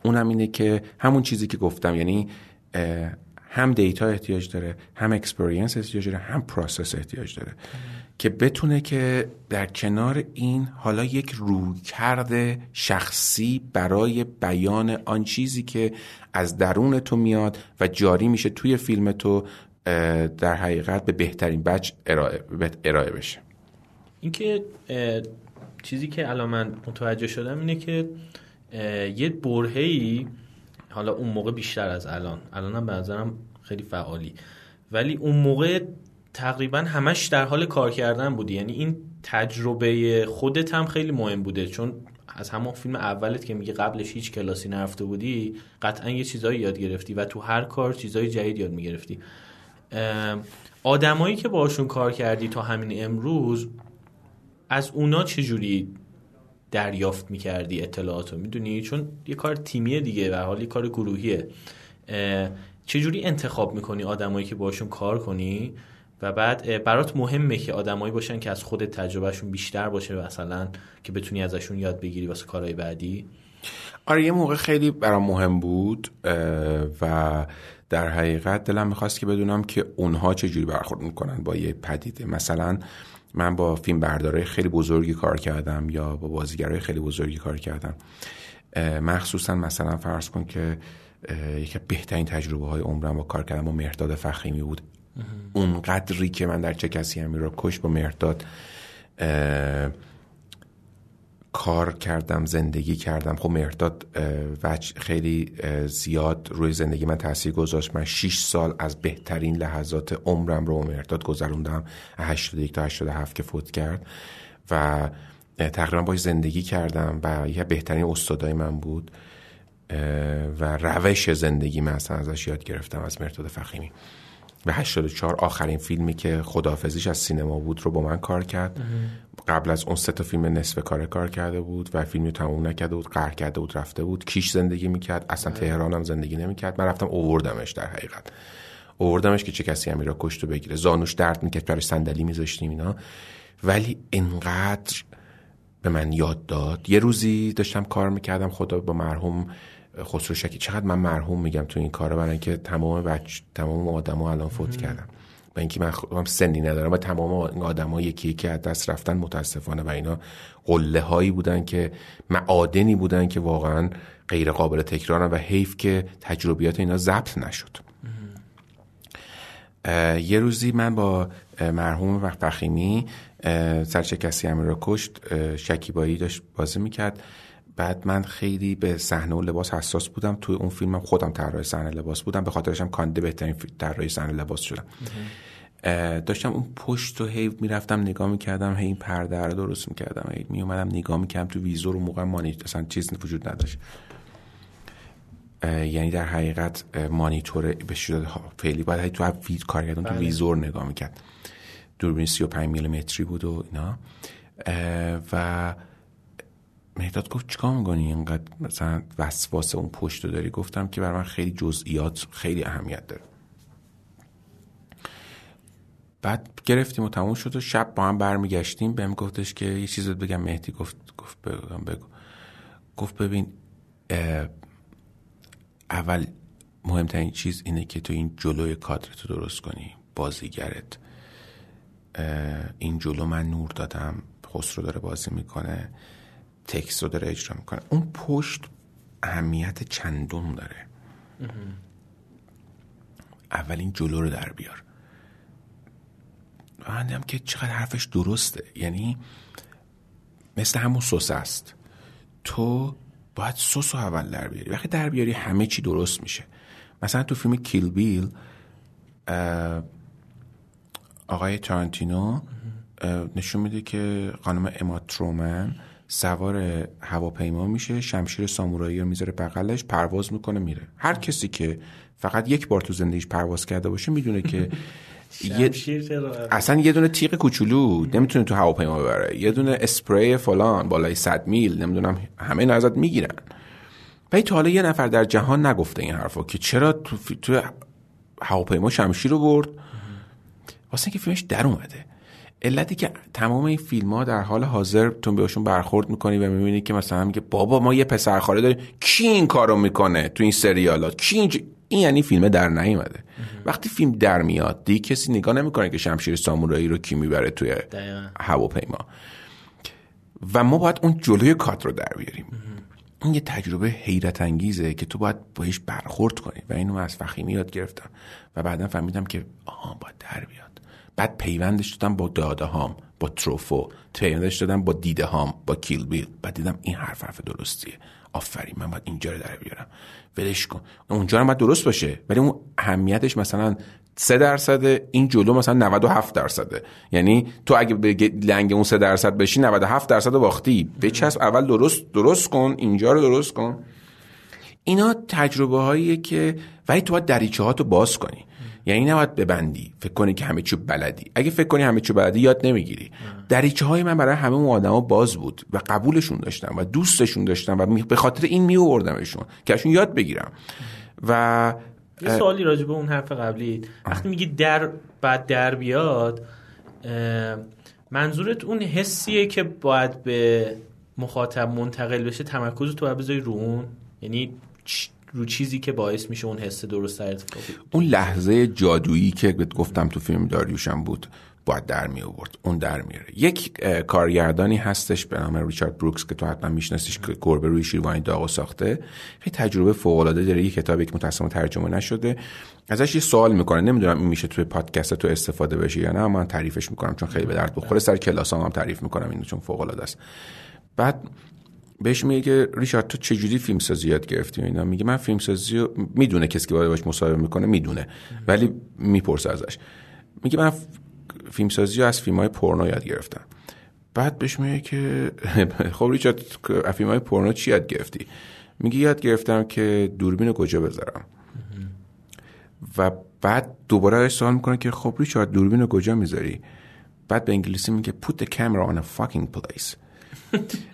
اونم اینه که همون چیزی که گفتم یعنی هم data احتیاج داره هم experience احتیاج داره هم process احتیاج داره. که بتونه که در کنار این حالا یک روی کرده شخصی برای بیان آن چیزی که از درون تو میاد و جاری میشه توی فیلم تو در حقیقت به بهترین بچ ارائه, ارائه بشه. اینکه چیزی که الان من متوجه شدم اینه که یه برهی حالا اون موقع بیشتر از الان. الانم به نظرم خیلی فعالی. ولی اون موقع تقریبا همش در حال کار کردن بودی. یعنی این تجربه خودت هم خیلی مهم بوده. چون از همون فیلم اولت که میگه قبلش هیچ کلاسی نرفته بودی قطعا یه چیزایی یاد گرفتی و تو هر کار چیزای جدید یاد می‌گرفتی. آدمایی که باشون کار کردی تا همین امروز از اونا چجوری دریافت می‌کردی اطلاعات رو می‌دونی؟ چون یه کار تیمیه دیگه و حالی کار گروهیه. چجوری انتخاب می‌کنی آدمایی که باشون کار کنی؟ و بعد برات مهمه که آدمایی باشن که از خود تجربهشون بیشتر باشه مثلا که بتونی ازشون یاد بگیری واسه کارهای بعدی. آره یه موقع خیلی برام مهم بود و در حقیقت دلم می‌خواست که بدونم که اونها چجوری برخورد می‌کنن با یه پدیده. مثلا من با فیلم بردارای خیلی بزرگی کار کردم یا با بازیگرای خیلی بزرگی کار کردم. مخصوصا مثلا فرض کن که یکی بهترین تجربه های عمرم با کار کردم با مرداد فخیمی بود. اون قدری که من در چه کسی همی را کش با مرداد کار کردم زندگی کردم. خب مرداد وجه خیلی زیاد روی زندگی من تاثیر گذاشت. من 6 سال از بهترین لحظات عمرم رو مرداد گذروندم. 81 تا 87 که فوت کرد. و تقریبا باش زندگی کردم و یه بهترین استادای من بود. و روش زندگی من اصلا ازش یاد گرفتم از مرداد فخیمی. و 84 آخرین فیلمی که خدافزیش از سینما بود رو با من کار کرد. قبل از اون سه تا فیلم نصف کار کار کرده بود و فیلمی تموم نکرده بود قهر کرده بود رفته بود. کیش زندگی می‌کرد اصلا تهران هم زندگی نمی‌کرد. من رفتم اووردمش در حقیقت. اووردمش که چه کسی را کشت و بگیره. زانوش درد می‌کرد برای صندلی میذاشتیم اینا. ولی انقدر به من یاد داد. یه روزی داشتم کار می‌کردم خدا با مرحوم خسرو شکی. چقدر من مرحوم میگم تو این کار برای اینکه تمام بچ تمام آدما الان فوت کردم. و اینکه من خودم سنی ندارم و تمام آدما یکی یکی از دست رفتن متاسفانه و اینا قله هایی بودن که معادنی بودن که واقعا غیر قابل تکرارن و حیف که تجربیات اینا ضبط نشد. یه روزی من با مرحوم وقت فخیمی سرچه کسی همین را کشت شکیبایی داشت بازی می‌کرد. بعد من خیلی به صحنه و لباس حساس بودم. توی اون فیلمم خودم طراح صحنه لباس بودم. به خاطرشم کانده بهترین طراح صحنه لباس شدم. داشتم اون پشت و هی می‌رفتم نگاه می‌کردم هی این پرده رو درست می‌کردم هی میومدم نگاه می‌کردم تو ویزور و موقع مانیتور اصلا چیز وجود نداشت. یعنی در حقیقت مانیتور به شدت فعلی باید هی تو وید کارگردان تو بله. ویزور نگاه می‌کرد. دوربین 35 میلیمتری بود و اینا. و مهداد گفت چیکار می‌کنی اینقدر مثلا وسواس اون پشت داری؟ گفتم که برای من خیلی جزئیات خیلی اهمیت داره. بعد گرفتیم و تموم شد و شب با هم برمیگشتیم. بهم گفتش که یه چیز بگم مهدی گفت گفت بگم بگو. گفت ببین اول مهمترین چیز اینه که تو این جلوی کادرتو درست کنی بازیگرت. این جلو من نور دادم خسرو داره بازی می‌کنه. تکس رو داره اجرا می‌کنه. اون پشت اهمیت چندون داره. اولین جلو رو در بیار. من که چقدر حرفش درسته. یعنی مثل همون سس است. تو باید سس رو اول در بیاری. وقتی در بیاری همه چی درست میشه. مثلا تو فیلم کیل بیل آقای تارانتینو نشون میده که خانم اما ترومن سوار هواپیما میشه شمشیر سامورایی رو می‌ذاره بغلش پرواز می‌کنه میره. هر کسی که فقط یک بار تو زندگیش پرواز کرده باشه می‌دونه که <laughs> یه اصلا یه دونه تیغ کوچولو نمی‌تونه تو هواپیما ببره. یه دونه اسپری فلان بالای 100 میل نمی‌دونم همه اینا ازت می‌گیرن. ولی تا حالا یه نفر در جهان نگفته این حرفو که چرا تو, تو هواپیما شمشیر رو برد؟ واسه که فیلمش در اومده. علتی که تمام این فیلم ها در حال حاضر تو بهشون برخورد می‌کنی و می‌بینی که مثلا میگه بابا ما یه پسر خاله داریم. کی این کارو می‌کنه تو این سریالات کی این, این یعنی فیلم در نیومده. وقتی فیلم در میاد دی کسی نگاه نمی‌کنه که شمشیر سامورایی رو کی می‌بره توی هواپیما. و ما باید اون جلوی کات رو در بیاریم. این یه تجربه حیرت انگیزه که تو باید باش برخورد کنی. و اینو از فخیمی یاد گرفتم. و بعدا فهمیدم که آها باید در بیاد. بعد پیوندش دادم با داده هام با تروفو. پیوندش دادم با دیده هام با کیل بیل. بعد دیدم این حرف حرف درستیه. آفرین من باید اینجا رو در بیارم. ولش کن. اونجا هم باید درست باشه. ولی اون اهمیتش مثلا سه درصد این جلو مثلا 97 درصده یعنی تو اگه به لنگ اون سه درصد بشی 97 درصد باختی. بچسب اول درست درست کن. اینجا رو درست کن. اینا تجربه هاییه که ولی تو باید دریچه ها تو باز کنی. یعنی نباید ببندی. فکر کنی که همه چی بلدی. اگه فکر کنی همه چی بلدی یاد نمی‌گیری. دریچه های من برای همه اون آدما باز بود و قبولشون داشتم و دوستشون داشتم و به خاطر این میوردمشون که اشون یاد بگیرم. و یه سوالی راجع به اون حرف قبلی. وقتی میگی در بعد در بیاد منظورت اون حسیه که باید به مخاطب منتقل بشه تمرکز تو بذاری رو اون؟ یعنی رو چیزی که باعث میشه اون حس درست اتفاق اون لحظه جادویی که گفتم تو فیلم داریوشم بود باید در می آورد. اون در میاره. یک کارگردانی هستش به نام ریچارد بروکس که تو حتما میشناسیش که گربه روی شیروانی داغو ساخته. خیلی تجربه فوق العاده داره. یه کتابی که متأسفانه ترجمه نشده. ازش یه سوال می‌کنه. نمی‌دونم این میشه توی پادکست تو استفاده بشه یا نه من تعریفش می‌کنم چون خیلی به درد بخوره. سر کلاس هم, هم تعریف می‌کنم اینو چون فوق العاده است. بعد بهش میگه که ریچارد تو چجوری فیلم سازی یاد گرفتی اینا؟ میگه من فیلم سازی رو می‌دونه کسی که باش مصاحبه می‌کنه می‌دونه ولی می‌پرسه ازش. میگه من فیلم سازی رو از فیلم های پورنو یاد گرفتم. بعد بهش میگه که <laughs> خب ریچارد فیلم های پورنو چی یاد گرفتی؟ میگه یاد گرفتم که دوربین کجا بذارم. و بعد دوباره ازش سوال می‌کنه که خب ریچارد دوربین رو کجا می‌ذاری؟ بعد به انگلیسی میگه put the camera on a fucking place. <laughs>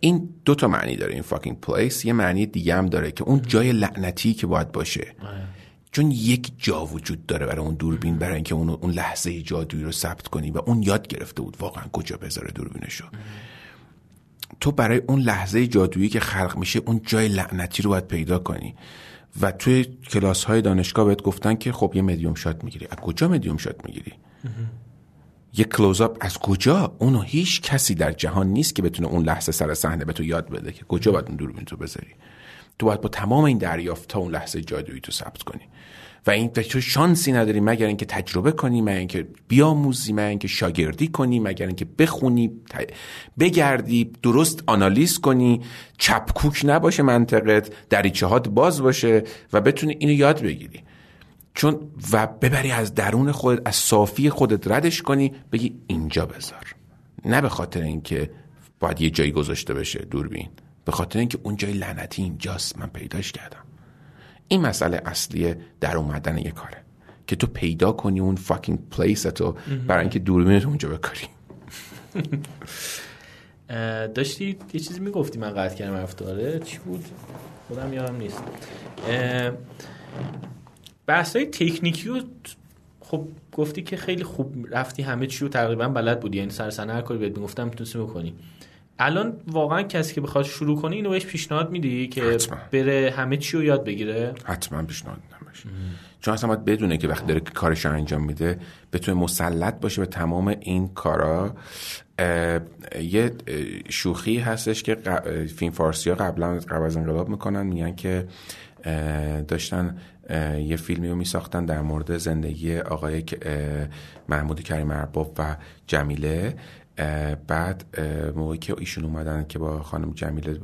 این دو تا معنی داره این fucking place. یه معنی دیگه هم داره که اون جای لعنتی که باید باشه. چون یک جا وجود داره برای اون دوربین برای اینکه اون اون لحظه جادویی رو ثبت کنی و اون یاد گرفته بود واقعا کجا بذاره دوربینشو. تو برای اون لحظه جادویی که خلق میشه اون جای لعنتی رو باید پیدا کنی. و توی کلاس های دانشگاه بهت گفتن که خب یه medium shot می‌گیری. از کجا medium shot می‌گیری؟ یه close-up از کجا؟ اونو هیچ کسی در جهان نیست که بتونه اون لحظه سر صحنه به تو یاد بده که کجا باید اون دوربین تو بذاری. تو باید با تمام این دریافت تا اون لحظه جادویی تو ثبت کنی. و این تو شانسی نداری مگر اینکه تجربه کنی مگر اینکه بیاموزی مگر اینکه شاگردی کنی مگر اینکه بخونی بگردی درست آنالیز کنی. چپکوک نباشه منطقت دریچه باز باشه و بتونی اینو یاد بگیری. چون و ببری از درون خودت از صافی خودت ردش کنی بگی اینجا بذار. نه به خاطر اینکه باید یه جایی گذاشته بشه دوربین. به خاطر اینکه اون جای لعنتی اینجاست من پیداش کردم. این مسئله اصلی در اومدن یه کاره. که تو پیدا کنی اون فاکینگ پلیس تو برای اینکه دوربینت اونجا بکاری. <laughs> داشتی یه چیزی می‌گفتی من قطع کردم افتاره چی بود؟ خودم یادم نیست. بحث های تکنیکی رو خب گفتی که خیلی خوب رفتی همه چی رو تقریبا بلد بودی. یعنی سر هر کاری بهت می‌گفتم می‌تونستی بکنی. الان واقعا کسی که بخواد شروع کنه اینو بهش پیشنهاد میدی که حتما. بره همه چی رو یاد بگیره؟ حتما پیشنهاد میدم چون اصلا باید بدونه که وقتی داره کارش رو انجام میده بتونه مسلط باشه به تمام این کارا. یه شوخی هستش که فیلم فارسی ها قبلا قبل از انقلاب می‌کنن میگن که داشتن یه فیلمی رو میساختن در مورد زندگی آقای محمود کریم ارباب و جمیله. بعد موقعی که ایشون اومدن که با خانم جمیله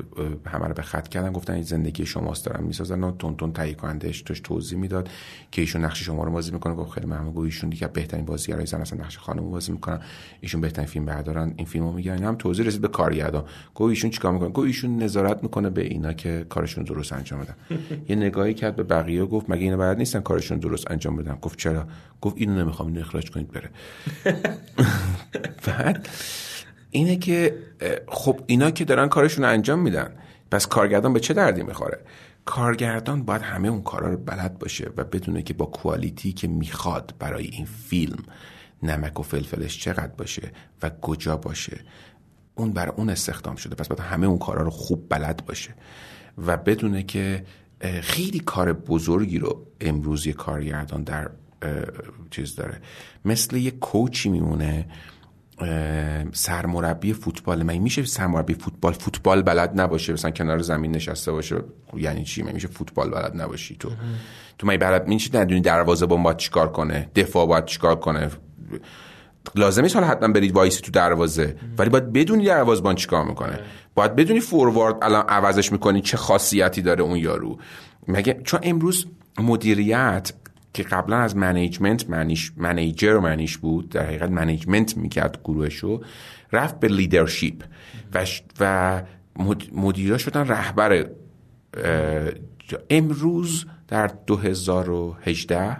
همه رو به خط کردن گفتن این زندگی شماست دارن می‌سازن. و تون تون تهیه کنندش توش توضیح می‌داد که ایشون نقش شما رو بازی می‌کنه. گفت خیلی ممنون. ایشون دیگه بهترین بازیگرای زن اصلا نقش خانم بازی می‌کنن. ایشون بهترین فیلم بردارن. این فیلمو میگن. هم توضیح رسید به کارگردان. گفت ایشون چیکار می‌کنه؟ گفت ایشون نظارت می‌کنه به اینا که کارشون درست انجام بدن. یه نگاهی کرد به بقیه گفت مگه اینا بلد نیستن کارشون درست انجام بدن؟ گفت چرا؟ گفت اینو نمی‌خوام. اینو اخراج کنید بره. <laughs> بعد اینه که خب اینا که دارن کارشون رو انجام میدن پس کارگردان به چه دردی می‌خوره؟ کارگردان باید همه اون کارا رو بلد باشه و بدونه که با کوالیتی که می‌خواد برای این فیلم نمک و فلفلش چقدر باشه و کجا باشه. اون برای اون استخدام شده. پس باید همه اون کارا رو خوب بلد باشه و بدونه که خیلی کار بزرگی رو امروز یه کارگردان در چیز داره. مثل یه کوچی میمونه سرمربی فوتبال. من میشه سرمربی فوتبال فوتبال بلد نباشه؟ مثلا کنار زمین نشسته باشه. یعنی چی؟ میشه فوتبال بلد نباشی تو؟ تو من بلد میشه ندونی دروازه با باید چیکار کنه؟ دفاع باید چیکار کنه؟ لازم نیست حالا حتما برید وایسی تو دروازه. ولی باید بدونی دروازه‌بان چیکار می‌کنه. باید بدونی فوروارد الان عوضش می‌کنی چه خاصیتی داره اون یارو. مگه چون امروز مدیریت که قبلا از منیجمنت منیش منیجر منیش بود در حقیقت منیجمنت می‌کرد گروهشو رفت به لیدرشپ و, و مدیرا شدن رهبر امروز در 2018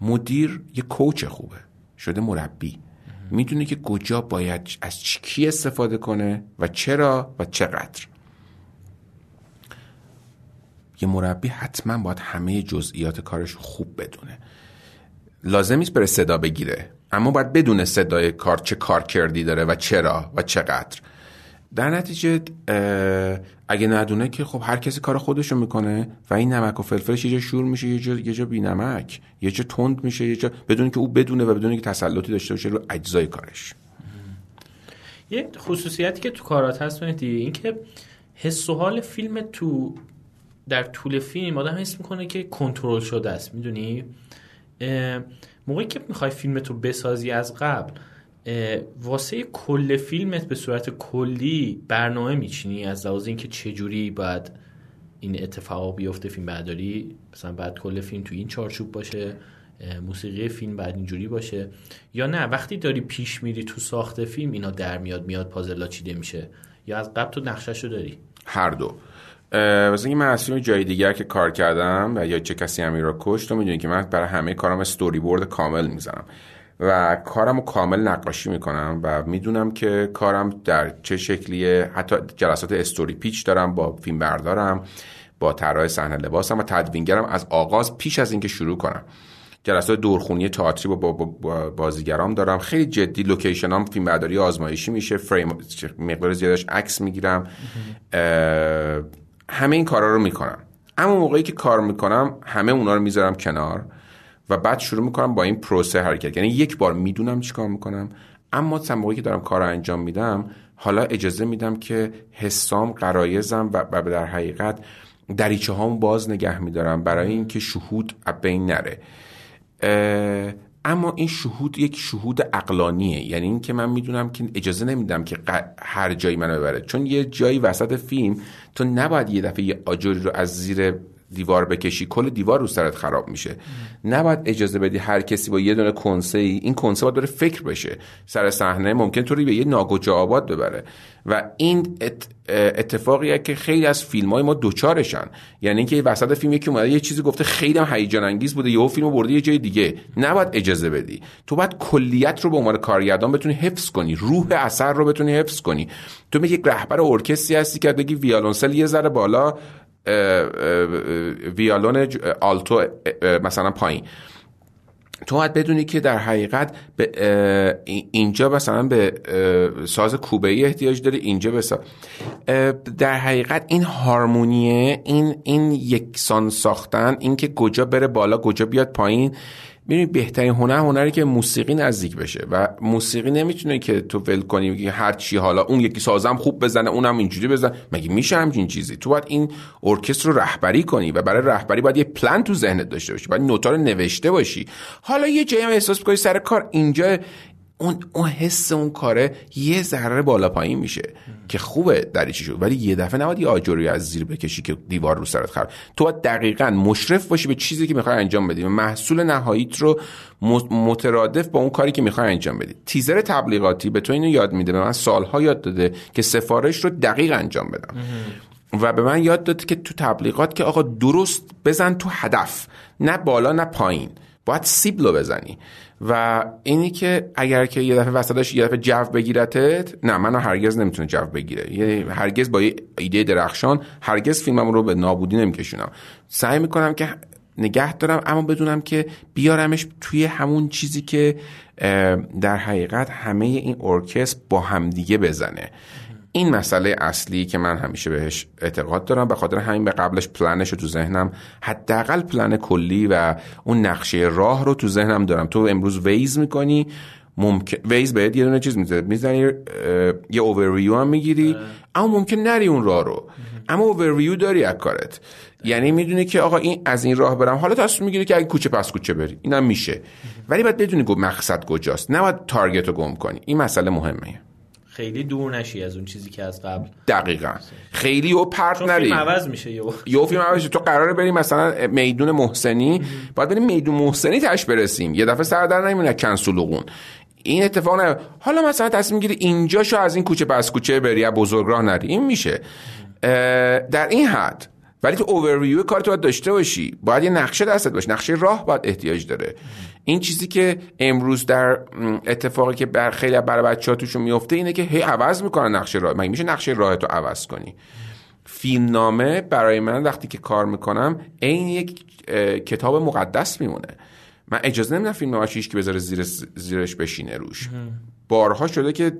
مدیر یه کوچ خوبه شده مربی. می‌دونه که کجا باید از کی استفاده کنه و چرا و چقدر. یه مربی حتما باید همه جزئیات کارش خوب بدونه. لازم نیست بره صدا بگیره اما باید بدونه صدای کار چه کار کردی داره و چرا و چقدر. در نتیجه اگه ندونه که خب هر کسی کار خودشو می‌کنه و این نمک و فلفلش یه جا شور میشه یه جا, یه جا بی نمک یه جا تند میشه یه جا بدون که او بدونه و بدون که تسلطی داشته باشه رو اجزای کارش. یه خصوصیتی که تو کارات هست این که حس و حال فیلم تو در طول فیلم آدم حس می‌کنه که کنترل شده است می‌دونی؟ موقعی که می‌خوای فیلم تو بسازی از قبل واسه کل فیلمت به صورت کلی برنامه میچینی از لحاظ اینکه چجوری باید این اتفاق بیفته فیلم برداری؟ مثلا بعد کل فیلم تو این چارچوب باشه موسیقی فیلم بعد اینجوری باشه. یا نه وقتی داری پیش میری تو ساخت فیلم اینا در میاد میاد پازلا چیده میشه. یا از قبل تو نقشش رو داری. هر دو. واسه اینکه من از فیلم جای دیگر که کار کردم و یا چه کسی همی را کشت تو می‌دونی که من برای همه کارم استوری بورد کامل می‌زنم و کارم رو کامل نقاشی می‌کنم و می‌دونم که کارم در چه شکلیه. حتی جلسات استوری پیچ دارم با فیلم بردارم با طراح صحنه لباسم و تدوینگرم از آغاز پیش از اینکه شروع کنم. جلسات دورخونی تئاتری با, با, بازیگرام دارم. خیلی جدی لوکیشنام فیلم برداری آزمایشی میشه. فریم مقدار زیادش عکس می‌گیرم. همه این کارا رو می‌کنم. اما موقعی که کار می‌کنم همه اونا رو می‌ذارم کنار و بعد شروع می‌کنم با این پروسه حرکت. یعنی یک بار می‌دونم چیکار می‌کنم اما موقعی که دارم کار رو انجام میدم حالا اجازه میدم که حسام قرایزم و, و در حقیقت دریچه هامو باز نگه میدارم برای اینکه شهود بین نره. اما این شهود یک شهود اقلانیه یعنی اینکه من می‌دونم که اجازه نمیدم که هر جایی منو ببره. چون یه جایی وسط فیلم تو نباید یه دفعه یه آجوری رو از زیر دیوار بکشی کل دیوار رو سرت خراب میشه. نباید اجازه بدی هر کسی با یه دونه کنسه ای این کنسه باید بره فکر بشه. سر صحنه ممکن تو به یه ناگوجه آباد ببره. و این اتفاقیه که خیلی از فیلم های ما دوچارشن یعنی اینکه وسط فیلم یکی اومده یه چیزی گفته خیلی هم هیجان انگیز بوده یهو فیلمو برده یه جای دیگه. نباید اجازه بدی. تو باید کلیت رو به عنوان کارگردان بتونی حفظ کنی. روح اثر رو بتونی حفظ کنی. تو یک رهبر ارکستری هستی که بگی ویالونسل یه ذره بالا ویالون آلتو مثلا پایین. تو باید بدونی که در حقیقت به اینجا مثلا به ساز کوبه ای احتیاج داری اینجا به در حقیقت این هارمونیه این این یکسان ساختن اینکه کجا بره بالا کجا بیاد پایین ببینید بهترین هنر هنری که موسیقی نزدیک بشه و موسیقی نمی‌تونه که تو ول کنی هر چی حالا اون یکی سازم خوب بزنه اونم اینجوری بزنه. مگه میشه همچین چیزی؟ تو باید این ارکستر رو رهبری کنی و برای رهبری باید یه پلن تو ذهنت داشته باشی باید نوتا رو نوشته باشی. حالا یه جایی هم احساس بکنی سر کار اینجا اون اون حس اون کاره یه ذره بالا پایین میشه که خوبه دریچی شد. ولی یه دفعه نباید یه آجوری از زیر بکشی که دیوار رو سرت خراب. تو باید دقیقا مشرف باشی به چیزی که می‌خوای انجام بدی. و محصول نهاییت رو مترادف با اون کاری که می‌خوای انجام بدی. تیزر تبلیغاتی به تو اینو یاد میده. به من سالها یاد داده که سفارش رو دقیق انجام بدم. و به من یاد داده که تو تبلیغات که آقا درست بزن تو هدف. نه بالا نه پایین. باید سیبلو بزنی. و اینی که اگر که یه دفعه وسطش یه دفعه جو بگیرتت نه منو هرگز نمی‌تونه جو بگیره. یه هرگز با یه ایده درخشان هرگز فیلمم رو به نابودی نمیکشونم. سعی می‌کنم که نگه دارم اما بدونم که بیارمش توی همون چیزی که در حقیقت همه این ارکست با همدیگه بزنه. این مسئله اصلی که من همیشه بهش اعتقاد دارم به خاطر همین به قبلش پلنش رو تو ذهنم حداقل پلن کلی و اون نقشه راه رو تو ذهنم دارم. تو امروز Waze می‌کنی ممکن Waze بهت یه دونه چیز می‌زنی می‌زنی یه اوورویو هم می‌گیری. اما ممکن نری اون راه رو. اما اوورویو داری از کارت. یعنی می‌دونی که آقا این از این راه برم. حالا تصمیم می‌گیری که اگه کوچه پس کوچه بری. اینم میشه. ولی باید بدونی مقصد کجاست. نباید target رو گم کنی. این مسئله مهمه. خیلی دور نشی از اون چیزی که از قبل. دقیقا. خیلی و پرت نری فیلم عوض میشه یو فیلم عوض تو قراره بریم مثلا میدون محسنی. باید بریم میدون محسنی تاش برسیم. یه دفعه سر در نمیونه کنسولوغون این اتفاق نه. حالا مثلا تصمیم گیری اینجا شو از این کوچه پس کوچه بری. یا بزرگراه نری. این میشه. در این حد. ولی تو اوورویو کار تو باید داشته باشی. باید یه نقشه دستت باشه. نقشه راه باید احتیاج داره. این چیزی که امروز در اتفاقی که بر خیلی برای بچه ها توشون میفته اینه که هی عوض می‌کنن نقشه راه. مگه میشه نقشه راه تو عوض کنی؟ فیلمنامه برای من وقتی که کار می‌کنم این یک کتاب مقدس میمونه. من اجازه نمیدم فیلم نامه که بذاره زیر زیرش بشینه روش. بارها شده که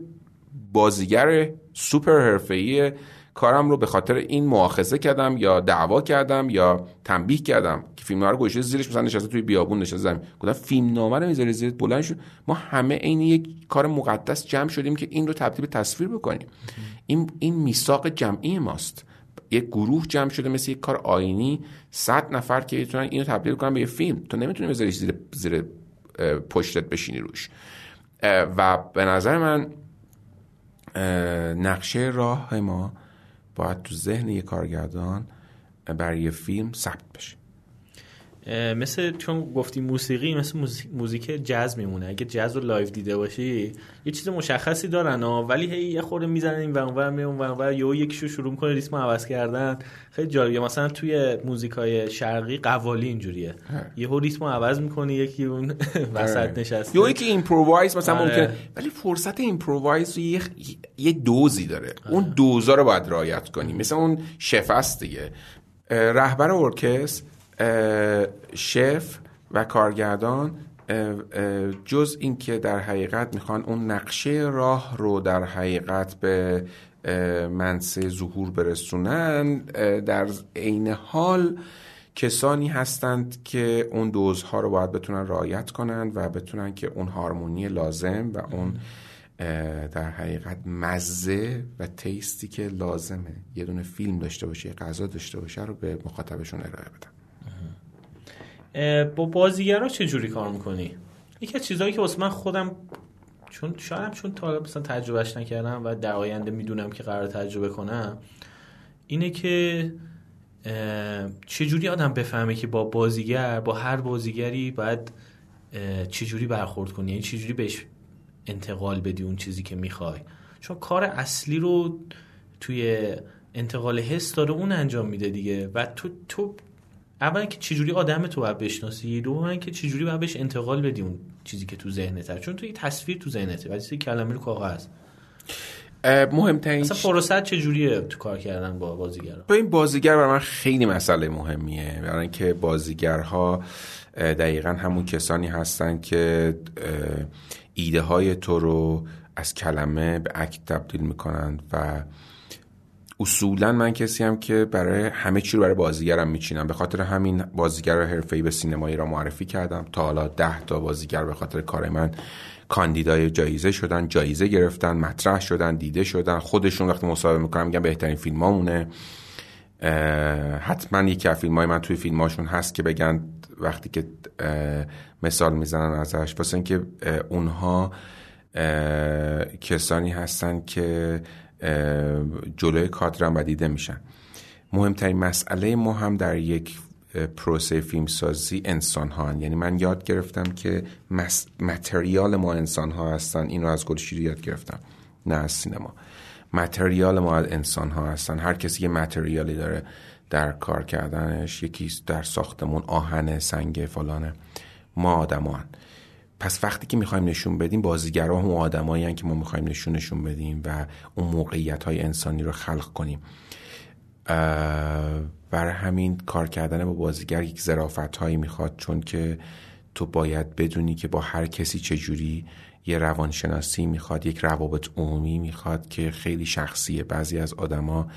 بازیگر سوپر حرفه‌ای کارم رو به خاطر این مؤاخذه کردم یا دعوا کردم یا تنبیه کردم که فیلم رو گوشه زیرش مثلا نشسته توی بیابون نشسته زمین. گفتم فیلم نامه رو می‌ذاری زیرت بلند شد ما همه عین یک کار مقدس جمع شدیم که این رو تبدیل به تصویر بکنیم. این این میثاق جمعی ماست. یک گروه جمع شده مثل یک کار آینی. صد نفر که می‌تونن اینو تبدیل کنن به یه فیلم. تو نمی‌تونی بذاری زیر زیر پشتت بشینی روش. و به نظر من نقشه راه ما باید تو ذهن یه کارگردان برای یه فیلم ثبت بشه. مثل چون گفتی موسیقی مثل موزیک jazz میمونه. اگه jazz رو live دیده باشی یه چیز مشخصی دارن ها ولی هی یه خورده می‌زنن این ور می اون ور یهو یکیشو شروع کنه ریتم عوض کردن. خیلی جالبه. مثلا توی موزیکای شرقی قوالی اینجوریه. یهو ریتم عوض می‌کنه یکی اون <laughs> وسط. نشسته. یا یکی improvise مثلا آره. ممکنه. ولی فرصت improvise یه یه دوزی داره. اون آره. دوزا رو باید رعایت کنی. مثل اون chef دیگه. رهبر ارکستر شف و کارگردان جز اینکه در حقیقت می‌خوان اون نقشه راه رو در حقیقت به منصه ظهور برسونن در عین حال کسانی هستند که اون دوزها رو باید بتونن رعایت کنند و بتونن که اون هارمونی لازم و اون در حقیقت مزه و تیستی که لازمه. یه دونه فیلم داشته باشه یه غذا داشته باشه رو به مخاطبشون ارائه بدن. با بازیگرا چه جوری کار می‌کنی؟ یکی از چیزهایی که واسه من خودم چون شاید چون تا مثلا تجربهش نکردم و در آینده می‌دونم که قرار تجربه کنم اینه که چجوری آدم بفهمه که با بازیگر با هر بازیگری باید چجوری برخورد کنی؟ یعنی چجوری بهش انتقال بدی اون چیزی که می‌خوای؟ چون کار اصلی رو توی انتقال حس داره اون انجام میده دیگه. و تو تو اول که چجوری آدم تو باید بشناسی دوم که چجوری باید بهش انتقال بدی اون چیزی که تو ذهنته. چون تو یه تصویر تو ذهنته ولی کلمه رو کاغذ. مهمترین اصلا فرصت چجوریه تو کار کردن با بازیگرا؟ با این بازیگر برای من خیلی مسئله مهمیه. برای اینکه بازیگرها دقیقا همون کسانی هستن که ایده های تو رو از کلمه به اکت تبدیل می‌کنند و اصولا من کسی هم که برای همه چی رو برای بازیگرم میچینم. به خاطر همین بازیگر حرفه‌ای به سینمایی را معرفی کردم. تا حالا ده تا بازیگر به خاطر کار من کاندیدای جایزه شدن جایزه گرفتن مطرح شدن دیده شدن. خودشون وقتی مصاحبه می‌کنم میگن بهترین فیلمامونه. حتما یکی از فیلم های من توی فیلماشون هست که بگن وقتی که مثال می‌زنن ازش. واسه اینکه اونها کسانی هستن که جلوی کادرم و دیده میشن. مهمترین مسئله ما هم در یک پروسه فیلمسازی انسان ها. یعنی من یاد گرفتم که متریال ما انسان ها هستن. این رو از گلشیری یاد گرفتم. نه از سینما. متریال ما انسان ها هستن. هر کسی یه متریالی داره در کار کردنش یکی در ساختمون آهن سنگ فلانه. ما آدمان پس وقتی که می‌خوایم نشون بدیم بازیگرا هم آدمایی که ما می‌خوایم نشونشون بدیم و اون موقعیت های انسانی رو خلق کنیم. برای همین کار کردن با بازیگر یک ظرافت هایی می‌خواد چون که تو باید بدونی که با هر کسی چجوری یه روانشناسی می‌خواد یک روابط عمومی می‌خواد که خیلی شخصیه. بعضی از آدما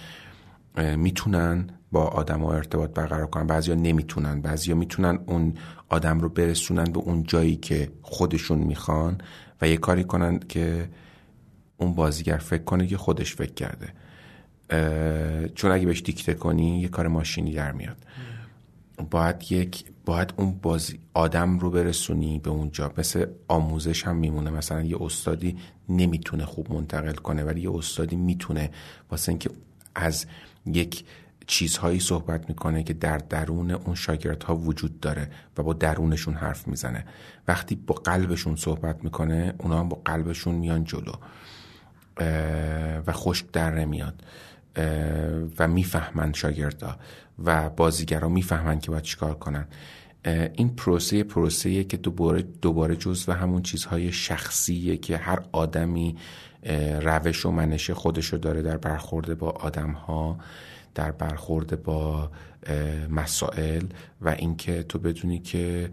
می‌تونن با آدما ارتباط برقرار کنن. بعضیا نمی‌تونن. بعضیا می‌تونن اون آدم رو برسونن به اون جایی که خودشون می‌خوان و یه کاری کنن که اون بازیگر فکر کنه که خودش فکر کرده. چون اگه بهش دیکته کنی یه کار ماشینی در میاد. باید یک باید اون بازی آدم رو برسونی به اونجا مثل آموزش هم میمونه. مثلا یه استادی نمی‌تونه خوب منتقل کنه ولی یه استادی می‌تونه. واسه اینکه از یک چیزهایی صحبت می‌کنه که در درون اون شاگردها وجود داره و با درونشون حرف می‌زنه. وقتی با قلبشون صحبت می‌کنه اونا هم با قلبشون میان جلو و خوش در نمیاد و می‌فهمن شاگردا و بازیگرا می‌فهمن که باید چیکار کنن. این پروسه پروسه که دوباره دوباره جز و همون چیزهای شخصیه که هر آدمی روش و منش خودشو داره در برخورد با آدم ها در برخورد با مسائل و اینکه تو بدونی که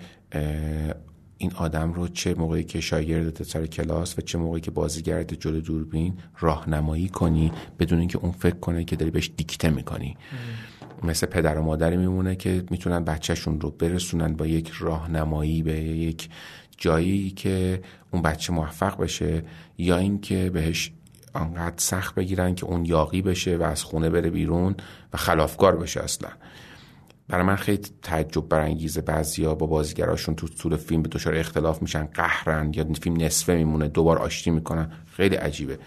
این آدم رو چه موقعی که شاگردت سر کلاس و چه موقعی که بازیگرت جلو دوربین راهنمایی کنی بدون اینکه اون فکر کنه که داری بهش دیکته می‌کنی. مثل پدر و مادری میمونه که می‌تونن بچهشون رو برسونن با یک راهنمایی به یک جایی که اون بچه موفق بشه یا اینکه بهش آنقدر سخت بگیرن که اون یاقی بشه و از خونه بره بیرون و خلافکار بشه اصلا. برای من خیلی تعجب برانگیزه بعضیا با بازیگراشون تو طول فیلم به دچار اختلاف میشن قهرن یا فیلم نصفه میمونه دوبار آشتی می‌کنن. خیلی عجیبه.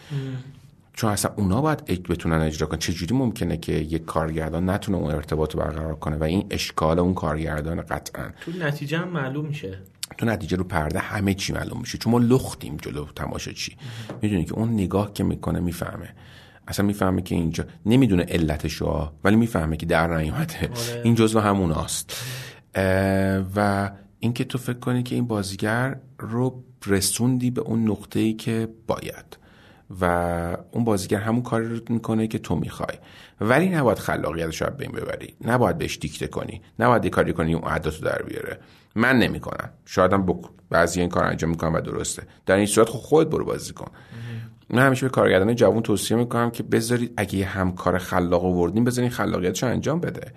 چون اصلا اونا باید بتونن اجرا کنن. چجوری ممکنه که یک کارگردان نتونه اون ارتباط رو برقرار کنه و این اشکال اون کارگردان قطعا؟ تو نتیجه هم معلوم میشه. تو نتیجه رو پرده همه چی معلوم میشه. چون ما لختیم جلو تماشا چی. می‌دونی که اون نگاه که می‌کنه می‌فهمه. اصلا می‌فهمه که اینجا نمی‌دونه علتشو ولی می‌فهمه که در نیومده آره. این جزو همون هاست و اینکه تو فکر کنی که این بازیگر رو رسوندی به اون نقطه ای که باید. و اون بازیگر همون کاری رو می‌کنه که تو می‌خوای. ولی نباید خلاقیتش رو بین ببری. نباید بهش دیکته کنی. نباید کاری کنی اون عداتو در بیاره. من نمی‌کنم. شایدم بک... بعضی این کار انجام می‌کنم و درسته. در این صورت خود خود برو بازی کن. من همیشه به کارگردان جوان توصیه می‌کنم که بذارید اگه یه همکار خلاق آوردین بذارین خلاقیتش انجام بده.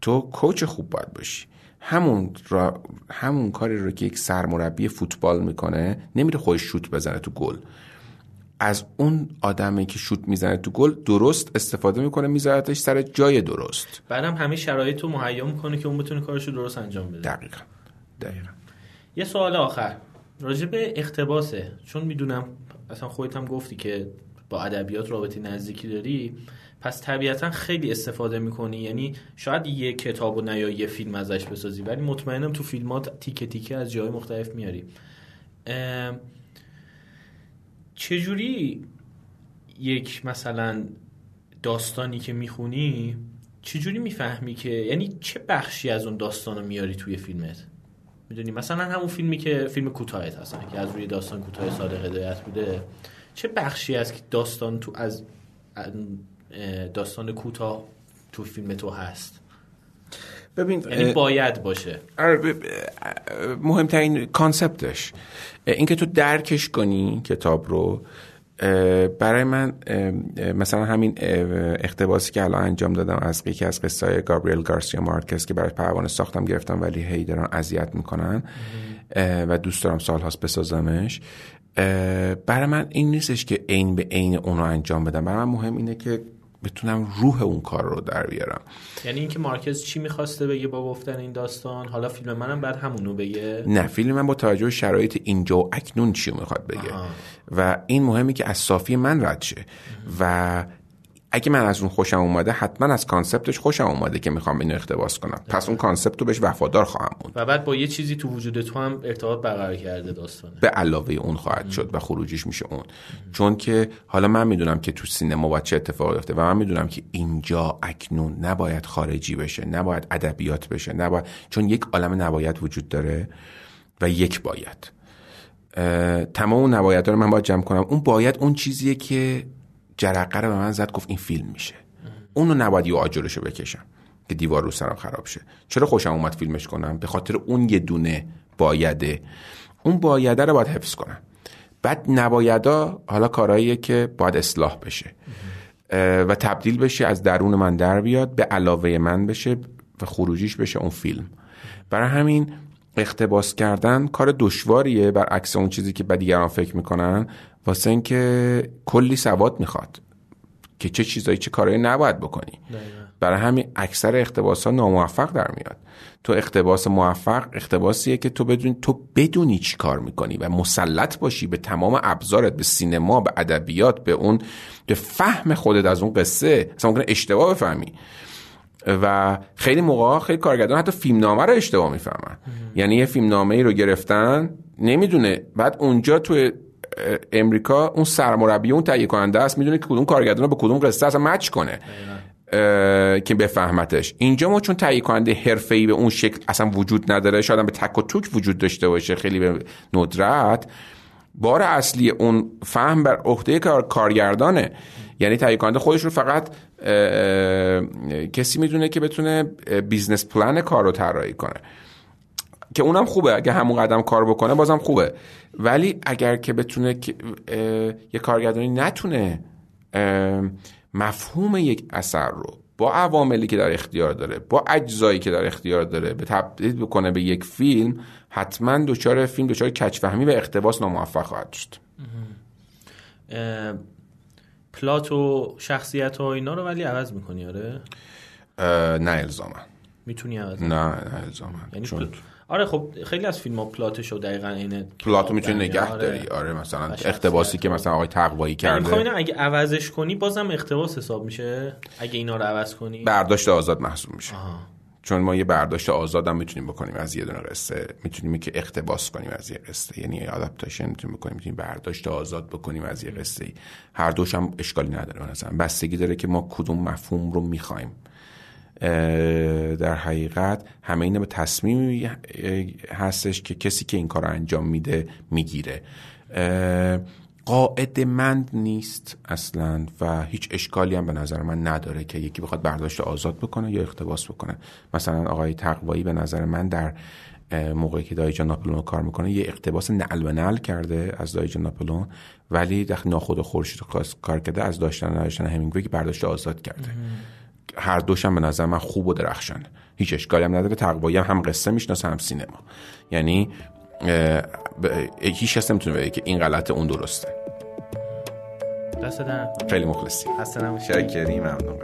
تو کوچ خوب باید باشی. همون را همون کاری رو که یک سرمربی فوتبال می‌کنه نمیره خودش شوت بزنه تو گل. از اون آدمی که شوت می‌زنه تو گل درست استفاده می‌کنه میذارتش سر جای درست. بعدم همه شرایط رو مهیا می‌کنه که اون بتونه کارش رو درست انجام بده. دقیقا. دقیقا. یه سوال آخر. راجع به اقتباسه. چون می‌دونم اصلا خودت هم گفتی که با ادبیات رابطی نزدیکی داری پس طبیعتا خیلی استفاده می‌کنی. یعنی شاید یه کتاب و نیا یه فیلم ازش بسازی ولی مطمئنم تو فیلمات تیکه تیکه از جای مختلف میاری. چجوری یک مثلا داستانی که می‌خونی چجوری می‌فهمی که یعنی چه بخشی از اون داستان رو میاری توی فیلمت؟ می‌دونی؟ مثلا همون فیلمی که فیلم کوتاهت هستن که از روی داستان کوتاه صادق هدایت بوده. چه بخشی از داستان تو از داستان کوتاه تو فیلم تو هست؟ ببین یعنی باید باشه. مهمترین کانسپتش. اینکه تو درکش کنی کتاب رو برای من مثلا همین اقتباسی که الان انجام دادم از یکی از قصه گابریل گارسیا مارکس که برای پروانه ساختم گرفتم ولی هی دارن اذیت می‌کنن. و دوست دارم سال هاست بسازمش برای من این نیستش که عین به عین اونو انجام بدم. برای من مهم اینه که بتونم روح اون کار رو در بیارم. یعنی اینکه مارکز چی می‌خواسته بگه با گفتن این داستان؟ حالا فیلم منم بعد همونو بگه. نه فیلم من با توجه شرایط اینجا و اکنون چی می‌خواد بگه. و این مهمی که از صافی من رد شه. و اگه من از اون خوشم اومده حتما از concept ش خوشم اومده که می‌خوام اینو اقتباس کنم. پس اون concept رو بهش وفادار خواهم بود. و بعد با یه چیزی تو وجود تو هم ارتباط برقرار کرده داستانه. به علاوه اون خواهد شد و خروجیش میشه اون. چون که حالا من می‌دونم که تو سینما باید چه اتفاقی بیفته و من می‌دونم که اینجا اکنون نباید خارجی بشه نباید ادبیات بشه نباید چون یک عالم نباید وجود داره و یک باید. تمام اون نباید رو من باید جمع کنم. اون باید اون چیزیه که جرقه رو به من زد گفت این فیلم میشه. اونو نباید یه آجرشو بکشم که دیوار رو سرم خراب شه. چرا خوشم اومد فیلمش کنم؟ به خاطر اون یه دونه بایده. اون بایده رو باید حفظ کنم. بعد نبایدا حالا کارهاییه که باید اصلاح بشه. و تبدیل بشه از درون من در بیاد به علاوه من بشه و خروجیش بشه اون فیلم. برای همین اقتباس کردن کار دشواریه. برعکس اون چیزی که دیگران فکر می‌کنن واسه اینکه کلی سواد می‌خواد که چه چیزایی چه کارهایی نباید بکنی. برای همین اکثر اقتباس ها ناموفق در میاد. تو اقتباس موفق اقتباسیه که تو بدونی تو بدونی چی کار می‌کنی و مسلط باشی به تمام ابزارت به سینما به ادبیات به اون به فهم خودت از اون قصه. مثلا ممکنه اشتباه بفهمی. و خیلی موقع خیلی کارگردان حتی فیلمنامه رو اشتباه می‌فهمن. یعنی یه فیلمنامه ای رو گرفتن نمی‌دونه. بعد اونجا تو امریکا اون سرمربی اون تهیه کننده است می‌دونه که کدوم کارگردان رو به کدوم قصه اصلا مچ کنه. که بفهمتش. اینجا ما چون تهیه کننده حرفه‌ای به اون شکل اصلا وجود نداره شاید به تک و توک وجود داشته باشه خیلی به ندرت. بار اصلی اون فهم بر عهده کارگردانه. یعنی تهیه کننده خودش رو فقط کسی می‌دونه که بتونه business plan کار رو طراحی کنه. که اونم خوبه. اگه همون قدم کار بکنه بازم خوبه. ولی اگر که بتونه یه کارگردانی نتونه مفهوم یک اثر رو با عواملی که در اختیار داره با اجزایی که در اختیار داره به تبدیل بکنه به یک فیلم حتما دچار فیلم دچار کج‌فهمی و اقتباس ناموفق خواهد شد. پلات و شخصیت و اینا رو ولی عوض می‌کنی آره؟ نه الزاما. می‌تونی عوض نه نه الزاما. یعنی چون پل- آره خب خیلی از فیلم ها پلاتشو دقیقا اینه پلاتو می‌تونی نگه آره. داری. آره مثلا اقتباسی که مثلا آقای تقوایی یعنی کرده. اینم اگه عوضش کنی بازم اقتباس حساب میشه. اگه اینا رو عوض کنی. برداشت آزاد محسوب میشه. آها. چون ما یه برداشت آزاد هم می‌تونیم بکنیم. از یه دونه قصه می‌تونیم که اقتباس کنیم از یه قصه. یعنی آداپتیشن می‌تونیم بکنیم. می‌تونیم برداشت آزاد بکنیم از یه قصه هر دوش هم اشکالی نداره. نظرم بستگی داره که ما کدوم مفهوم رو می‌خوایم. در حقیقت همه اینا به تصمیمی هستش که کسی که این کار رو انجام میده می‌گیره. قاعده مند نیست اصلا و هیچ اشکالی هم به نظر من نداره که یکی بخواد برداشت آزاد بکنه یا اقتباس بکنه. مثلا آقای تقوایی به نظر من در موقعی که دایجان ناپلون کار می‌کنه یه اقتباس نعل به نعل کرده از دایجان ناپلون ولی در ناخود خورشید کار کرده از داشتن داشتن همینگوی که برداشت آزاد کرده. هر دوشم به نظر من خوب و درخشان. هیچ اشکالی هم نداره. تقوایی هم, هم قصه می‌شناسه هم سینما. یعنی هیچ کس نمی‌تونه بگه که این غلط اون درسته. دست خیلی مخلصی خسته نباشی شکری ممنون.